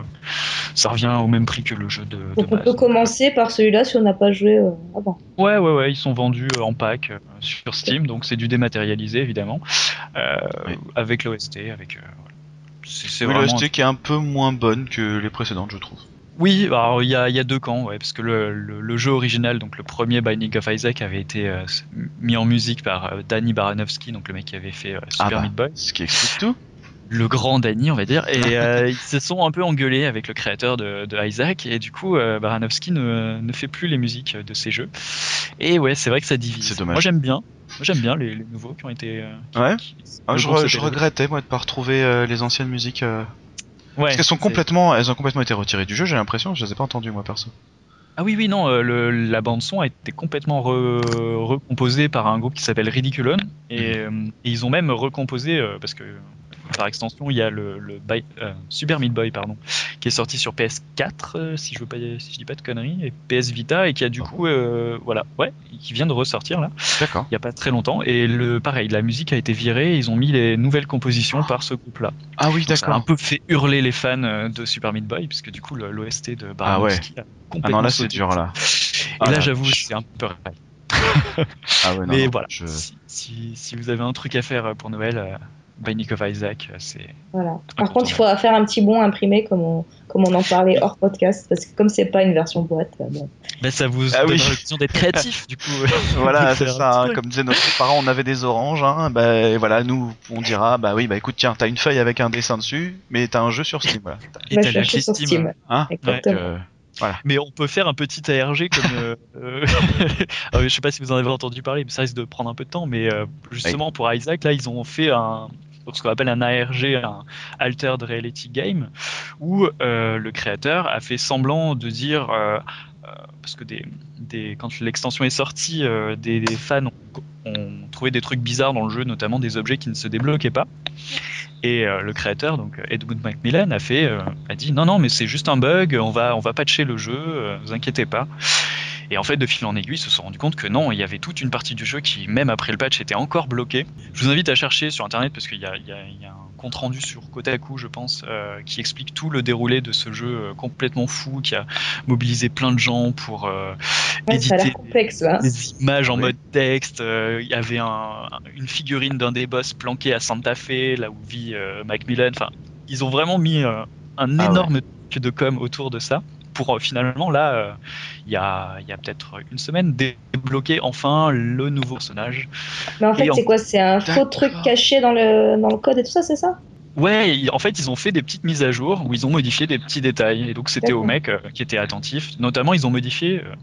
Speaker 3: ça revient au même prix que le jeu de, de
Speaker 2: Donc on
Speaker 3: base.
Speaker 2: peut commencer par celui-là si on n'a pas joué euh, avant.
Speaker 3: Ouais, ouais, ouais. Ils sont vendus euh, en pack euh, sur Steam, donc c'est du dématérialisé évidemment, euh,
Speaker 1: Oui.
Speaker 3: avec l'OST, avec. euh, voilà. c'est c'est
Speaker 1: Oui,
Speaker 3: vraiment.
Speaker 1: l'OST qui est un peu moins bonne que les précédentes, je trouve.
Speaker 3: Oui, alors il y a, il y a deux camps, ouais, parce que le, le, le jeu original, donc le premier Binding of Isaac, avait été euh, mis en musique par euh, Danny Baranovsky, donc le mec qui avait fait euh, Super
Speaker 1: Ah bah.
Speaker 3: Meat Boy.
Speaker 1: Ce qui explique tout.
Speaker 3: le grand Danny, on va dire, et ils se sont un peu engueulés avec le créateur de, de Isaac, et du coup, Baranowski ne, ne fait plus les musiques de ces jeux. Et ouais, c'est vrai que ça divise.
Speaker 1: C'est dommage.
Speaker 3: Moi, j'aime bien. Moi, j'aime bien les, les nouveaux qui ont été. qui-
Speaker 1: Ouais.
Speaker 3: qui-
Speaker 1: Ah, je, re- je regrettais moi de pas retrouver les anciennes musiques. Euh,
Speaker 3: Ouais,
Speaker 1: parce qu'elles sont
Speaker 3: c'est-
Speaker 1: complètement, elles ont complètement été retirées du jeu. J'ai l'impression, je les ai pas entendues moi perso.
Speaker 3: Ah oui, oui, non, euh, le- la bande-son a été complètement re- recomposée par un groupe qui s'appelle Ridiculon, et, euh, et ils ont même recomposé, euh, parce que par extension, il y a le, le By- euh, Super Meat Boy, pardon, qui est sorti sur PS4, euh, si je veux pas, si je dis pas de conneries, et PS Vita, et qui a du coup, euh, voilà, ouais, qui vient de ressortir là,
Speaker 1: D'accord.
Speaker 3: il y a pas très longtemps, et le pareil, la musique a été virée, ils ont mis les nouvelles compositions par ce groupe-là.
Speaker 1: Ah oui,
Speaker 3: Donc, ça a un
Speaker 1: d'accord.
Speaker 3: peu fait hurler les fans de Super Meat Boy, puisque du coup, l'OST de
Speaker 1: Ah ouais.
Speaker 3: Baranowski a
Speaker 1: Ah
Speaker 3: complètement
Speaker 1: non, là c'est dur là.
Speaker 3: Et
Speaker 1: Ah
Speaker 3: là,
Speaker 1: là,
Speaker 3: j'avoue,
Speaker 1: je-
Speaker 3: c'est un peu.
Speaker 1: Ah ouais, non,
Speaker 3: Mais
Speaker 1: non,
Speaker 3: voilà,
Speaker 1: je-
Speaker 3: si, si, si vous avez un truc à faire pour Noël, Binding of Isaac, euh, c'est.
Speaker 2: Voilà. Par contre, il faudra faire un petit bon imprimé comme on, comme on en parlait hors podcast, parce que comme c'est pas une version boîte, euh, bon.
Speaker 3: Ben, ça vous
Speaker 1: Ah
Speaker 3: donne
Speaker 1: oui.
Speaker 3: l'occasion d'être créatif, du coup.
Speaker 1: Voilà, c'est ça. hein. Comme disaient nos parents, on avait des oranges. Hein, bah, et voilà, nous, on dira, bah oui, bah écoute, tiens, t'as une feuille avec un dessin dessus, mais t'as un jeu sur Steam. Voilà.
Speaker 3: Et
Speaker 2: Moi,
Speaker 3: t'as
Speaker 2: je
Speaker 3: la
Speaker 2: l'ai acheté sur
Speaker 3: Steam.
Speaker 2: Steam.
Speaker 1: Hein?
Speaker 2: Exactement.
Speaker 1: Euh,
Speaker 3: Mais on peut faire un petit ARG comme. euh, euh, ah je sais pas si vous en avez entendu parler, mais ça risque de prendre un peu de temps. Mais euh, justement, pour Isaac, là, ils ont fait un. Ce qu'on appelle un ARG, un Altered Reality Game, où euh, le créateur a fait semblant de dire. Euh, parce que quand l'extension est sortie, euh, des, fans ont, trouvé des trucs bizarres dans le jeu, notamment des objets qui ne se débloquaient pas. Et euh, le créateur, donc Edmund Macmillan, a dit non non mais c'est juste un bug, on va on va patcher le jeu, vous inquiétez pas. Et en fait, de fil en aiguille, ils se sont rendu compte que non, il y avait toute une partie du jeu qui, même après le patch, était encore bloquée. Je vous invite à chercher sur internet parce qu'il y a, y y un compte rendu sur Kotaku, je pense, euh, qui explique tout le déroulé de ce jeu euh, complètement fou, qui a mobilisé plein de gens pour euh,
Speaker 2: Ouais,
Speaker 3: éditer
Speaker 2: complexe, là.
Speaker 3: des images en
Speaker 1: Oui.
Speaker 3: mode texte. euh, Il y avait un- une figurine d'un des boss planqué à Santa Fe, là où vit euh, Macmillan. Enfin, ils ont vraiment mis euh, un
Speaker 1: Ah
Speaker 3: énorme truc de com autour de ça. Pour euh, finalement là, euh, il y a, il y a peut-être une semaine débloquer enfin le nouveau personnage.
Speaker 2: Mais en fait,
Speaker 3: en-
Speaker 2: c'est quoi? C'est un faux truc caché dans le, dans le code et tout ça, c'est ça?
Speaker 3: Ouais, en fait, ils ont fait des petites mises à jour où ils ont modifié des petits détails. Et donc, c'était au
Speaker 2: D'accord.
Speaker 3: mec euh, qui était attentif. Notamment, ils ont modifié, euh,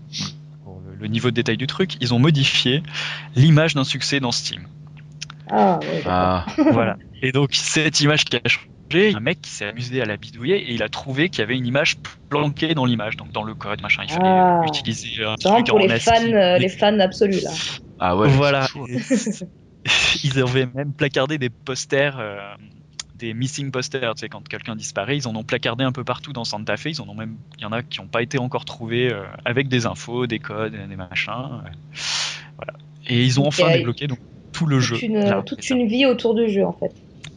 Speaker 3: pour le- le niveau de détail du truc, ils ont modifié l'image d'un succès dans Steam.
Speaker 2: Ah, ouais, d'accord.
Speaker 1: Ah,
Speaker 3: voilà. Et donc, cette image qui a un mec qui s'est amusé à la bidouiller et il a trouvé qu'il y avait une image planquée dans l'image, donc dans le code, machin. Il fallait
Speaker 2: Ah.
Speaker 3: euh, utiliser un truc
Speaker 2: pour
Speaker 3: en
Speaker 2: les fans, euh, les fans absolus, là.
Speaker 1: ah ouais.
Speaker 3: voilà.
Speaker 1: fou.
Speaker 3: ils avaient même placardé des posters, euh, des missing posters. Tu sais, quand quelqu'un disparaît, ils en ont placardé un peu partout dans Santa Fe. Ils en ont même, il y en a qui n'ont pas été encore trouvés euh, avec des infos, des codes, des machins. euh, voilà. Et ils ont enfin débloqué donc tout le jeu.
Speaker 2: Toute, une,
Speaker 3: Là,
Speaker 2: toute
Speaker 3: c'est ça.
Speaker 2: une vie autour du jeu, en fait.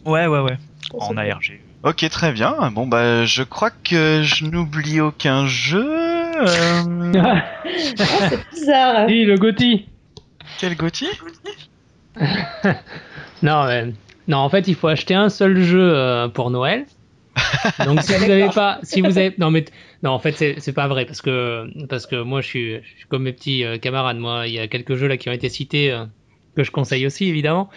Speaker 3: Ouais, ouais, ouais. En ARG.
Speaker 1: Ok, très bien. Bon bah, je crois que je n'oublie aucun jeu. Euh,
Speaker 2: Ah, c'est bizarre.
Speaker 5: Si, le Gotti.
Speaker 1: Quel Gotti?
Speaker 5: Non, mais- non, en fait, il faut acheter un seul jeu euh, pour Noël. Donc si vous avez pas, si vous avez, non mais non, en fait c'est pas vrai parce que parce que moi je suis, je suis comme mes petits euh, camarades. Moi, il y a quelques jeux là qui ont été cités euh, que je conseille aussi évidemment.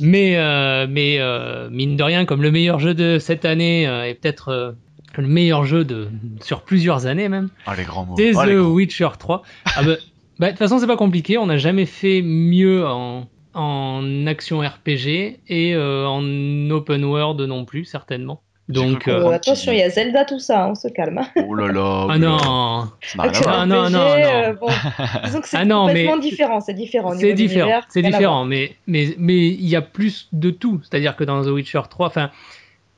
Speaker 5: Mais euh, mais euh, mine de rien, comme le meilleur jeu de cette année euh, et peut-être euh, le meilleur jeu de sur plusieurs années même.
Speaker 1: Ah les grands mots.
Speaker 5: C'est
Speaker 1: Ah,
Speaker 5: The
Speaker 1: grands-
Speaker 5: Witcher 3. Ah bah, bah, de toute façon, c'est pas compliqué. On n'a jamais fait mieux en, en action RPG et euh, en open world non plus, certainement. Donc, euh,
Speaker 2: Euh, attention, il y a Zelda, tout ça, hein, on se calme.
Speaker 1: Oh là là.
Speaker 5: ah non,
Speaker 1: voir.
Speaker 5: Ah, non, non, non.
Speaker 2: euh, bon, disons que c'est
Speaker 5: Ah non, mais-
Speaker 2: complètement différent, c'est différent.
Speaker 5: c'est différent, c'est différent, mais mais mais il y a plus de tout. C'est-à-dire que dans The Witcher 3, enfin,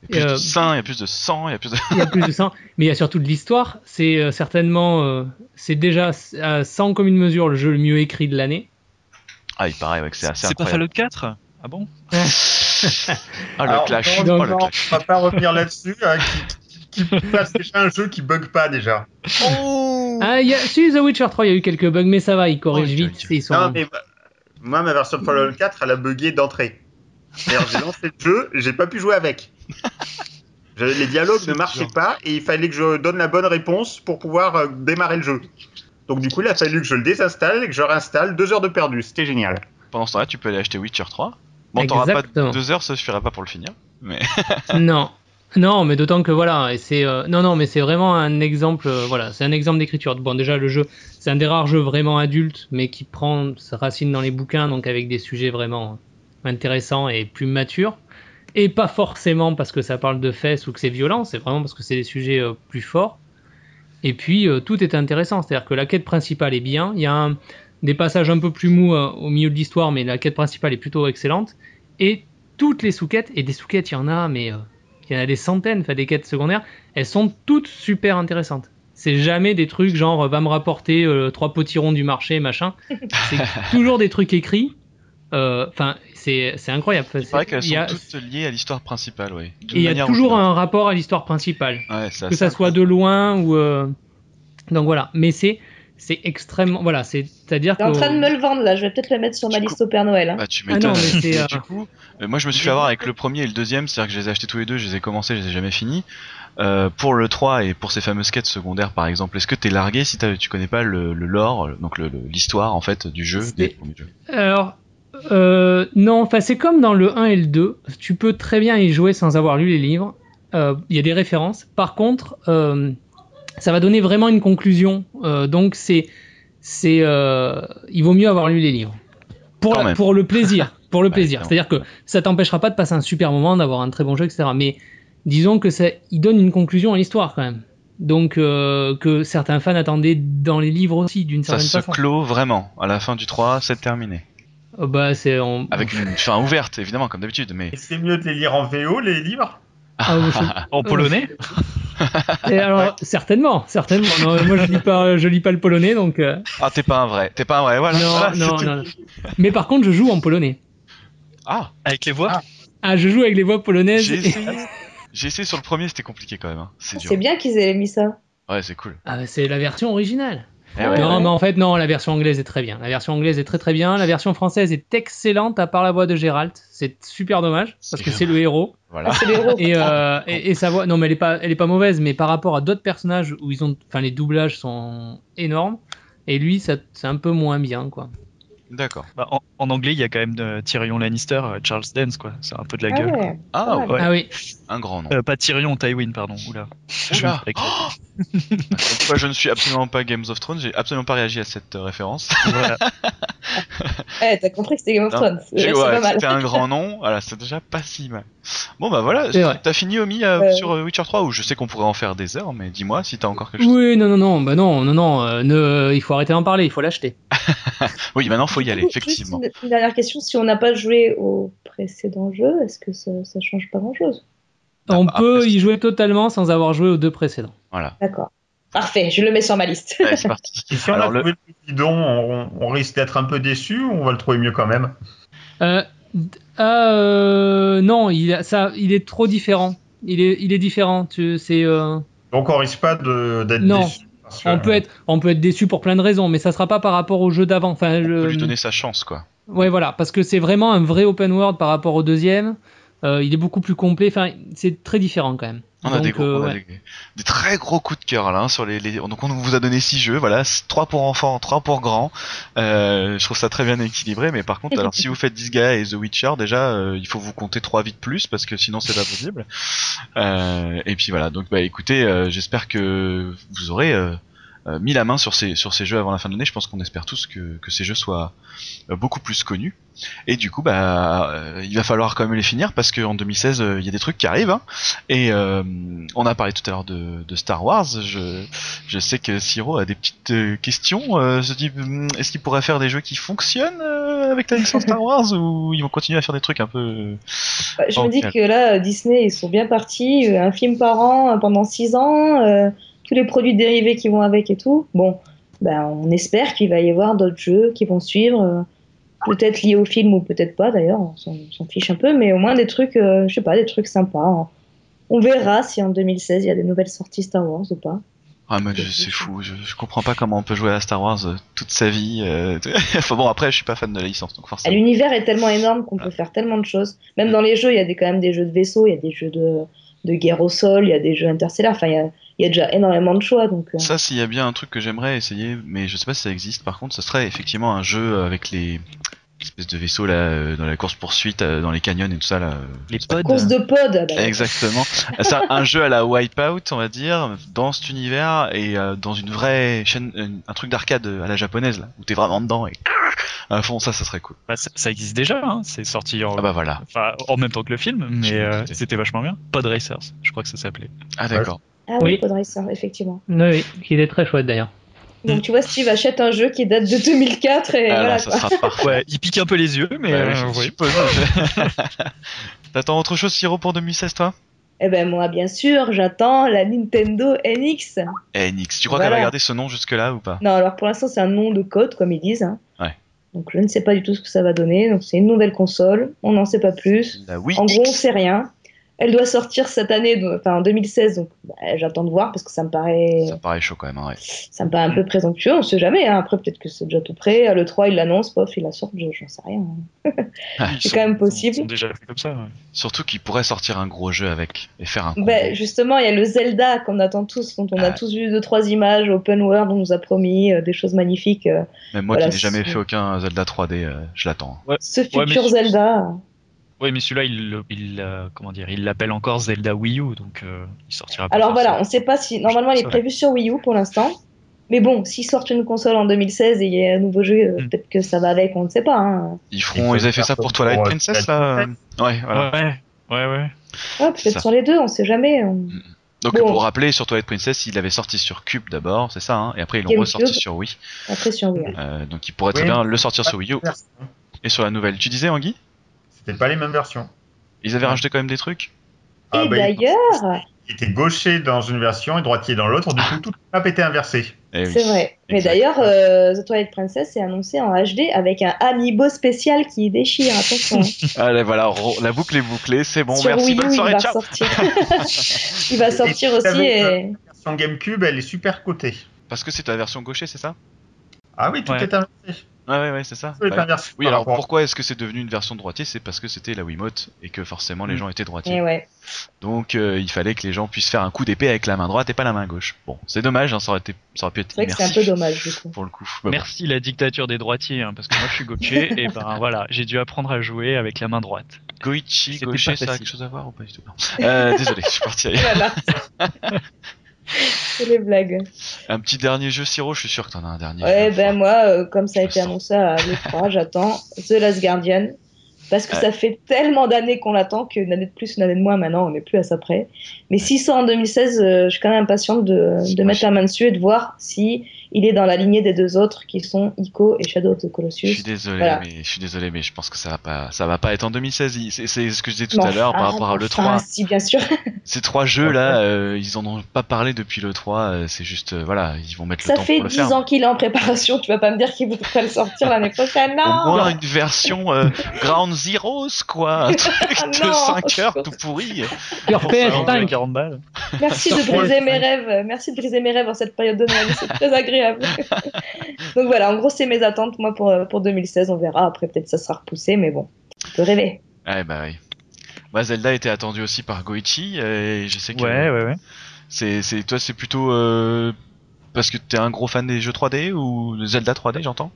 Speaker 1: Il y a plus
Speaker 5: euh,
Speaker 1: de sang, il y a plus de sang, il y a plus de.
Speaker 5: il y a plus de sang, mais il y a surtout de l'histoire. C'est euh, certainement, euh, c'est déjà à 100 comme une mesure le jeu le mieux écrit de l'année.
Speaker 1: Ah, il paraît ouais, que c'est assez
Speaker 3: C'est pas
Speaker 1: incroyable.
Speaker 3: Fallout 4 Ah bon?
Speaker 1: Ah le
Speaker 4: Alors,
Speaker 1: clash.
Speaker 4: non,
Speaker 1: Oh le
Speaker 4: non,
Speaker 1: clash.
Speaker 4: on va pas revenir là-dessus. hein, qui, qui, qui passe déjà un jeu qui bug pas déjà.
Speaker 1: Oh
Speaker 5: Ah, il y a, si The Witcher 3, il y a eu quelques bugs, mais ça va, ils corrigent
Speaker 1: Ok,
Speaker 5: vite.
Speaker 1: ok.
Speaker 5: Ils sont...
Speaker 4: Non, mais bah, moi, ma version de Fallout 4, elle a bugué d'entrée. C'est-à-dire, J'ai lancé le jeu, j'ai pas pu jouer avec. Je- les dialogues ne marchaient pas et il fallait que je donne la bonne réponse pour pouvoir euh, démarrer le jeu. Donc du coup, il a fallu que je le désinstalle et que je réinstalle. Deux heures de perdu, c'était génial.
Speaker 1: Pendant ce temps-là, tu peux aller acheter Witcher 3. Bon, t'auras pas deux heures, ça suffira pas pour le finir. Mais
Speaker 5: Non. Non, mais d'autant que voilà, et c'est euh, non non, mais c'est vraiment un exemple, euh, voilà, c'est un exemple d'écriture. Bon, déjà le jeu, c'est un des rares jeux vraiment adultes, mais qui prend sa racine dans les bouquins, donc avec des sujets vraiment intéressants et plus matures, et pas forcément parce que ça parle de fesses ou que c'est violent, c'est vraiment parce que c'est des sujets euh, plus forts. Et puis tout est intéressant, c'est-à-dire que la quête principale est bien, il y a un- des passages un peu plus mous euh, au milieu de l'histoire, mais la quête principale est plutôt excellente, et toutes les sous-quêtes, et des sous-quêtes il y en a, mais euh, il y en a des centaines, enfin des quêtes secondaires, elles sont toutes super intéressantes. C'est jamais des trucs genre euh, va me rapporter trois potirons du marché, machin. C'est toujours des trucs écrits. Enfin, c'est c'est incroyable.
Speaker 1: Il paraît qu'elles sont
Speaker 5: a-
Speaker 1: toutes liées à l'histoire principale,
Speaker 5: et il y a toujours un rapport à l'histoire principale,
Speaker 1: Ouais, c'est
Speaker 5: que ça soit de loin ou. euh, Donc voilà, mais c'est c'est extrêmement. Voilà, c'est-à-dire
Speaker 2: T'es en
Speaker 5: que.
Speaker 2: train de me le vendre là, je vais peut-être le mettre sur ma
Speaker 1: Du
Speaker 2: liste au Père Noël. hein.
Speaker 1: Bah tu
Speaker 5: Ah non,
Speaker 1: m'étonnes.
Speaker 5: mais c'est,
Speaker 1: Et
Speaker 5: euh,
Speaker 1: Du coup, moi je me suis fait avoir avec le premier et le deuxième, c'est-à-dire que je les ai achetés tous les deux, je les ai commencés, je les ai jamais finis. Euh, pour le 3 et pour ces fameuses quêtes secondaires par exemple, est-ce que t'es largué si tu connais pas le, le lore, donc le- le- l'histoire en fait du jeu des premiers jeux?
Speaker 5: Alors, euh, non, enfin c'est comme dans le 1 et le 2. Tu peux très bien y jouer sans avoir lu les livres. Euh, Il y a des références. Par contre, euh, ça va donner vraiment une conclusion. Euh, donc c'est, c'est, euh, il vaut mieux avoir lu les livres pour, la- le plaisir, pour le
Speaker 1: Ouais,
Speaker 5: plaisir.
Speaker 1: non.
Speaker 5: C'est-à-dire que ça t'empêchera pas de passer un super moment, d'avoir un très bon jeu, etc. Mais disons que ça, il donne une conclusion à l'histoire quand même. Donc euh, que certains fans attendaient dans les livres aussi, d'une
Speaker 1: Ça
Speaker 5: certaine
Speaker 1: se
Speaker 5: façon.
Speaker 1: clôt vraiment. À la fin du 3, c'est terminé.
Speaker 5: Euh, bah c'est on-
Speaker 1: Avec une fin ouverte évidemment comme d'habitude, mais
Speaker 4: c'est mieux de les lire en VO, les livres
Speaker 5: Ah,
Speaker 3: En polonais
Speaker 5: Et alors, certainement, certainement. Non, moi, je lis pas, je lis pas le polonais, donc. euh,
Speaker 1: ah t'es pas un vrai, t'es pas un vrai, voilà.
Speaker 5: non,
Speaker 1: voilà,
Speaker 5: non,
Speaker 1: tout.
Speaker 5: non. Mais par contre, je joue en polonais.
Speaker 1: Ah,
Speaker 3: Avec les voix?
Speaker 4: Ah.
Speaker 5: Ah, je joue avec les voix polonaises.
Speaker 1: j'ai essayé. J'ai essayé sur le premier, c'était compliqué quand même. hein. C'est dur.
Speaker 2: C'est bien qu'ils aient mis ça.
Speaker 1: Ouais, c'est cool.
Speaker 5: Ah, c'est la version originale.
Speaker 1: Eh ouais,
Speaker 5: non,
Speaker 1: ouais.
Speaker 5: mais en fait, non, la version anglaise est très bien. La version anglaise est très très bien. La version française est excellente à part la voix de Gérald. C'est super dommage parce que
Speaker 1: c'est
Speaker 5: le héros.
Speaker 1: Voilà.
Speaker 5: Et, euh, et, et sa voix, non mais elle est pas, elle est pas mauvaise, mais par rapport à d'autres personnages où ils ont, enfin les doublages sont énormes, et lui ça, c'est un peu moins bien quoi.
Speaker 1: D'accord.
Speaker 3: Bah, en, en anglais, il y a quand même euh, Tyrion Lannister, euh, Charles Dance, quoi. C'est un peu de la
Speaker 2: Ah
Speaker 3: gueule.
Speaker 2: ouais.
Speaker 1: Ah,
Speaker 2: Ouais.
Speaker 1: ouais.
Speaker 5: Ah oui.
Speaker 1: Un grand nom.
Speaker 3: Euh, pas Tyrion, Tywin, pardon. Oula.
Speaker 1: Quoi, je ne suis absolument pas Games of Thrones, j'ai absolument pas réagi à cette euh, référence.
Speaker 3: Voilà.
Speaker 2: Eh, t'as compris que c'était Game of Thrones.
Speaker 1: Ouais. C'était un grand nom, voilà, c'est déjà pas si mal. Bon bah voilà, t'as fini Omi euh,
Speaker 2: Euh.
Speaker 1: sur Witcher 3 ou je sais qu'on pourrait en faire des heures, mais dis-moi si t'as encore quelque chose.
Speaker 5: Oui, non, non, non, bah non, non, non, euh, ne, il faut arrêter d'en parler, il faut l'acheter.
Speaker 1: Oui, maintenant faut y aller,
Speaker 2: Juste
Speaker 1: effectivement.
Speaker 2: Une, une dernière question, si on n'a pas joué au précédent jeu, est-ce que ça, ça change pas grand-chose?
Speaker 5: On
Speaker 1: Ah,
Speaker 5: peut
Speaker 1: après,
Speaker 5: y jouer totalement sans avoir joué aux deux précédents.
Speaker 1: Voilà,
Speaker 2: D'accord. Parfait, je le mets sur ma liste.
Speaker 1: Allez, c'est parti.
Speaker 4: Et si on
Speaker 1: Alors,
Speaker 4: a
Speaker 1: le-
Speaker 4: trouvé le bidon, on, on risque d'être un peu déçu ou on va le trouver mieux quand même
Speaker 5: Euh, euh, non, il, a- ça, il est trop différent. Il est, il est différent. Tu, c'est, euh,
Speaker 4: Donc on risque pas de- d'être
Speaker 5: Non.
Speaker 4: déçu. que-
Speaker 5: on peut être, on peut être déçu pour plein de raisons, mais ça sera pas par rapport au jeu d'avant. Enfin,
Speaker 1: On
Speaker 5: le-
Speaker 1: peut lui donner sa chance, quoi.
Speaker 5: ouais, voilà, parce que c'est vraiment un vrai open world par rapport au deuxième. Euh, il est beaucoup plus complet. Enfin, c'est très différent quand même.
Speaker 1: On a, des, gros,
Speaker 5: euh,
Speaker 1: on a
Speaker 5: ouais.
Speaker 1: des, des très gros coups de cœur là hein, sur les, les- donc on vous a donné six jeux voilà 3 pour enfants 3 pour grands euh, je trouve ça très bien équilibré mais par contre alors si vous faites Disgaea et The Witcher déjà euh, il faut vous compter 3 vies de plus parce que sinon c'est pas possible euh, et puis voilà donc bah écoutez euh, j'espère que vous aurez mis la main sur ces sur ces jeux avant la fin de l'année je pense qu'on espère tous que, que ces jeux soient euh, beaucoup plus connus et du coup bah euh, il va falloir quand même les finir parce qu'en 2016 euh, il y a des trucs qui arrivent hein. Et euh, on a parlé tout à l'heure de, de Star Wars. Je, je sais que Siro a des petites euh, questions. Euh, se dit, hum, est-ce qu'il pourrait faire des jeux qui fonctionnent euh, avec la licence Star Wars ou ils vont continuer à faire des trucs un peu
Speaker 2: Bah, je me dis que là, euh, Disney, ils sont bien partis. euh, Un film par an euh, pendant 6 ans, euh, tous les produits dérivés qui vont avec et tout. Bon, ben, on espère qu'il va y avoir d'autres jeux qui vont suivre. euh, Peut-être liés au film ou peut-être pas d'ailleurs, on s'en fiche un peu, mais au moins des trucs, euh, je sais pas, des trucs sympas. hein. On verra si en 2016 il y a des nouvelles sorties Star Wars ou pas.
Speaker 1: Ah mais c'est fou. Je, je comprends pas comment on peut jouer à Star Wars euh, toute sa vie. euh, enfin bon après je suis pas fan de la licence donc
Speaker 2: Ah,
Speaker 1: forcément.
Speaker 2: L'univers est tellement énorme qu'on peut faire tellement de choses. Même dans les jeux, il y a des, quand même des jeux de vaisseaux, il y a des jeux de, de guerre au sol, il y a des jeux interstellaires. Enfin, il y a, il y a déjà énormément de choix. Donc, euh,
Speaker 1: Ça, s'il y a bien un truc que j'aimerais essayer, mais je sais pas si ça existe par contre, ce serait effectivement un jeu avec les espèces de vaisseaux là, euh, dans la course poursuite, dans les canyons et tout ça là. euh,
Speaker 3: Les pods.
Speaker 2: course de pod. bah,
Speaker 1: Exactement. C'est un- jeu à la Wipeout, on va dire, dans cet univers et euh, dans une vraie chaîne, un truc d'arcade à la japonaise là, où t'es vraiment dedans et à fond ça, ça serait cool.
Speaker 3: Bah, ça, ça existe déjà, hein. c'est sorti en,
Speaker 1: Ah bah voilà.
Speaker 3: enfin, en même temps que le film, mais euh, c'était vachement bien. Pod Racers, je crois que ça s'appelait.
Speaker 1: Ah d'accord.
Speaker 2: Ah oui,
Speaker 5: Oui.
Speaker 2: Pod Racer, effectivement.
Speaker 5: Oui, oui, qui est très chouette d'ailleurs.
Speaker 2: Donc tu vois, Steve achète un jeu qui date de 2004 et
Speaker 1: Ah,
Speaker 2: voilà.
Speaker 1: là, ça
Speaker 2: quoi.
Speaker 1: sera parfait.
Speaker 3: Il pique un peu les yeux, mais
Speaker 1: Ouais,
Speaker 3: euh,
Speaker 1: je
Speaker 3: oui.
Speaker 1: suppose. T'attends autre chose, Siro, pour 2016, toi?
Speaker 2: Eh ben moi, bien sûr, j'attends la Nintendo NX.
Speaker 1: Eh, Nix, tu crois
Speaker 2: Voilà.
Speaker 1: qu'elle va garder ce nom jusque-là ou pas?
Speaker 2: Non, alors pour l'instant, c'est un nom de code, comme ils disent. hein.
Speaker 1: Ouais.
Speaker 2: Donc je ne sais pas du tout ce que ça va donner. Donc c'est une nouvelle console. On n'en sait pas plus.
Speaker 1: La Wii
Speaker 2: En gros, on sait rien. Elle doit sortir cette année, donc- enfin en 2016, donc bah, j'attends de voir parce que ça me paraît,
Speaker 1: Ça paraît chaud quand même, hein, ouais.
Speaker 2: ça me paraît un peu présomptueux. On sait jamais. hein. Après, peut-être que c'est déjà tout prêt. À Le 3, il l'annonce, pof, il la sort. je- J'en sais rien.
Speaker 1: Ah,
Speaker 2: C'est quand même
Speaker 3: Ils
Speaker 2: possible.
Speaker 3: sont déjà fait comme ça. ouais.
Speaker 1: Surtout qu'il pourrait sortir un gros jeu avec et faire un.
Speaker 2: Ben, justement, il y a le Zelda qu'on attend tous, dont on a
Speaker 1: Ah.
Speaker 2: tous vu deux trois images, open world, on nous a promis euh, des choses magnifiques. euh,
Speaker 1: Même moi
Speaker 2: voilà,
Speaker 1: qui n'ai jamais fait aucun Zelda 3D, euh, je l'attends.
Speaker 2: ce
Speaker 3: Ouais, mais
Speaker 2: futur Zelda.
Speaker 3: Ouais, mais celui-là, il, il, euh, comment dire, il l'appelle encore Zelda Wii U, donc euh, il sortira pas.
Speaker 2: Alors voilà, on
Speaker 3: forcément.
Speaker 2: sait pas si. Normalement, il est prévu sur Wii U pour l'instant. Mais bon, s'ils sortent une console en 2016 et il y a un nouveau jeu, euh,
Speaker 3: Mm.
Speaker 2: peut-être que ça va avec, on ne sait pas. Hein.
Speaker 1: Ils feront, ils avaient fait ça pour Twilight
Speaker 4: pour,
Speaker 1: Princess là. Ouais, voilà.
Speaker 3: Ouais, ouais, ouais.
Speaker 2: Ouais, peut-être sur les deux, on sait jamais. on-
Speaker 1: Donc
Speaker 2: Bon.
Speaker 1: pour rappeler, sur Twilight Princess, il avait sorti sur Cube d'abord, c'est ça, hein, et après ils l'ont ressorti sur Wii.
Speaker 2: Après sur Wii.
Speaker 1: Euh, donc il pourrait très
Speaker 4: Oui.
Speaker 1: bien le sortir sur Wii U et sur la nouvelle. Tu disais, Anguille?
Speaker 4: C'était pas les mêmes versions.
Speaker 1: Ils avaient rajouté quand même des trucs?
Speaker 4: Ah,
Speaker 2: et
Speaker 4: bah, il-
Speaker 2: d'ailleurs,
Speaker 4: Il était gaucher dans une version et droitier dans l'autre, du coup toute la map était inversée.
Speaker 1: Eh oui.
Speaker 2: c'est vrai. Mais d'ailleurs, euh, The Twilight Princess est annoncé en HD avec un amiibo spécial qui déchire. Attention.
Speaker 1: Allez, voilà, la boucle est bouclée, c'est bon,
Speaker 2: sur
Speaker 1: merci,
Speaker 2: Wii U,
Speaker 1: bonne
Speaker 2: il va
Speaker 1: ciao
Speaker 2: sortir. il va sortir
Speaker 4: Et
Speaker 2: aussi. Et...
Speaker 4: La version GameCube, elle est super cotée.
Speaker 1: Parce que c'est la version gaucher, c'est ça?
Speaker 4: Ah oui, tout
Speaker 3: Ouais.
Speaker 4: est inversé.
Speaker 1: Ouais, ouais, ouais, c'est ça.
Speaker 4: Inversé
Speaker 1: Oui, alors
Speaker 4: rapport-
Speaker 1: pourquoi est-ce que c'est devenu une version droitier? C'est parce que c'était la Wiimote et que forcément les
Speaker 5: Mm.
Speaker 1: gens étaient droitiers.
Speaker 2: Et ouais.
Speaker 1: Donc euh, il fallait que les gens puissent faire un coup d'épée avec la main droite et pas la main gauche. Bon, c'est dommage, hein, ça, aurait été, ça aurait pu être
Speaker 2: C'est vrai que c'est un
Speaker 1: immersif
Speaker 2: peu dommage du coup.
Speaker 1: pour le coup. Mais bon.
Speaker 3: Merci la dictature des droitiers, hein, parce que moi je suis gaucher et ben voilà, j'ai dû apprendre à jouer avec la main droite.
Speaker 1: Goichi, gaucher, ça a quelque chose à voir ou pas du tout? Euh, Désolé, je suis parti ailleurs.
Speaker 2: C'est les blagues.
Speaker 1: Un petit dernier jeu, Siro, je suis sûr que t'en as un dernier.
Speaker 2: Ouais, ben moi, euh, comme ça a
Speaker 1: Je
Speaker 2: été annoncé à l'E3, j'attends The Last Guardian. Parce que
Speaker 1: Ouais.
Speaker 2: ça fait tellement d'années qu'on l'attend qu'une année de plus, une année de moins, maintenant, on n'est plus à ça près. Mais s'il sort en 2016, euh, je suis quand même impatiente de, de mettre la main dessus et de voir si il est dans la lignée des deux autres qui sont Ico et Shadow of the
Speaker 1: Je
Speaker 2: Colossus.
Speaker 1: suis désolé,
Speaker 2: Voilà.
Speaker 1: mais je suis désolé, mais je pense que ça va pas, ça va pas être en 2016. Il- C'est ce que je disais tout à l'heure par
Speaker 2: enfin,
Speaker 1: rapport à le
Speaker 2: enfin,
Speaker 1: 3.
Speaker 2: si, bien sûr.
Speaker 1: Ces trois jeux là, euh, ils en ont pas parlé depuis le 3. euh, c'est juste, euh, voilà, ils vont mettre
Speaker 2: Ça
Speaker 1: le temps
Speaker 2: fait
Speaker 1: pour le
Speaker 2: 10
Speaker 1: faire.
Speaker 2: ans qu'il est en préparation. Tu vas pas me dire qu'il voudrait le sortir l'année prochaine, non
Speaker 1: Au moins une version euh, Ground Zeroes, quoi. Un truc
Speaker 2: Ah
Speaker 1: de
Speaker 2: non,
Speaker 1: 5 heures
Speaker 2: je-
Speaker 1: tout pourri.
Speaker 3: Ça, à
Speaker 5: PS5,
Speaker 3: 40 balles.
Speaker 2: Merci de briser
Speaker 5: PS5.
Speaker 2: mes rêves. Merci de briser mes rêves en cette période de Noël. C'est très agréable. Donc voilà, en gros, c'est mes attentes, moi, pour, euh, pour 2016. On verra. Après, peut-être ça sera repoussé, mais bon, on peut rêver.
Speaker 1: Ouais, bah oui. Bah, Zelda était attendu aussi par Goichi, et je sais que
Speaker 3: Ouais, ouais, ouais.
Speaker 1: c'est, c'est, toi, c'est plutôt euh, parce que t'es un gros fan des jeux 3D ou de Zelda 3D, j'entends?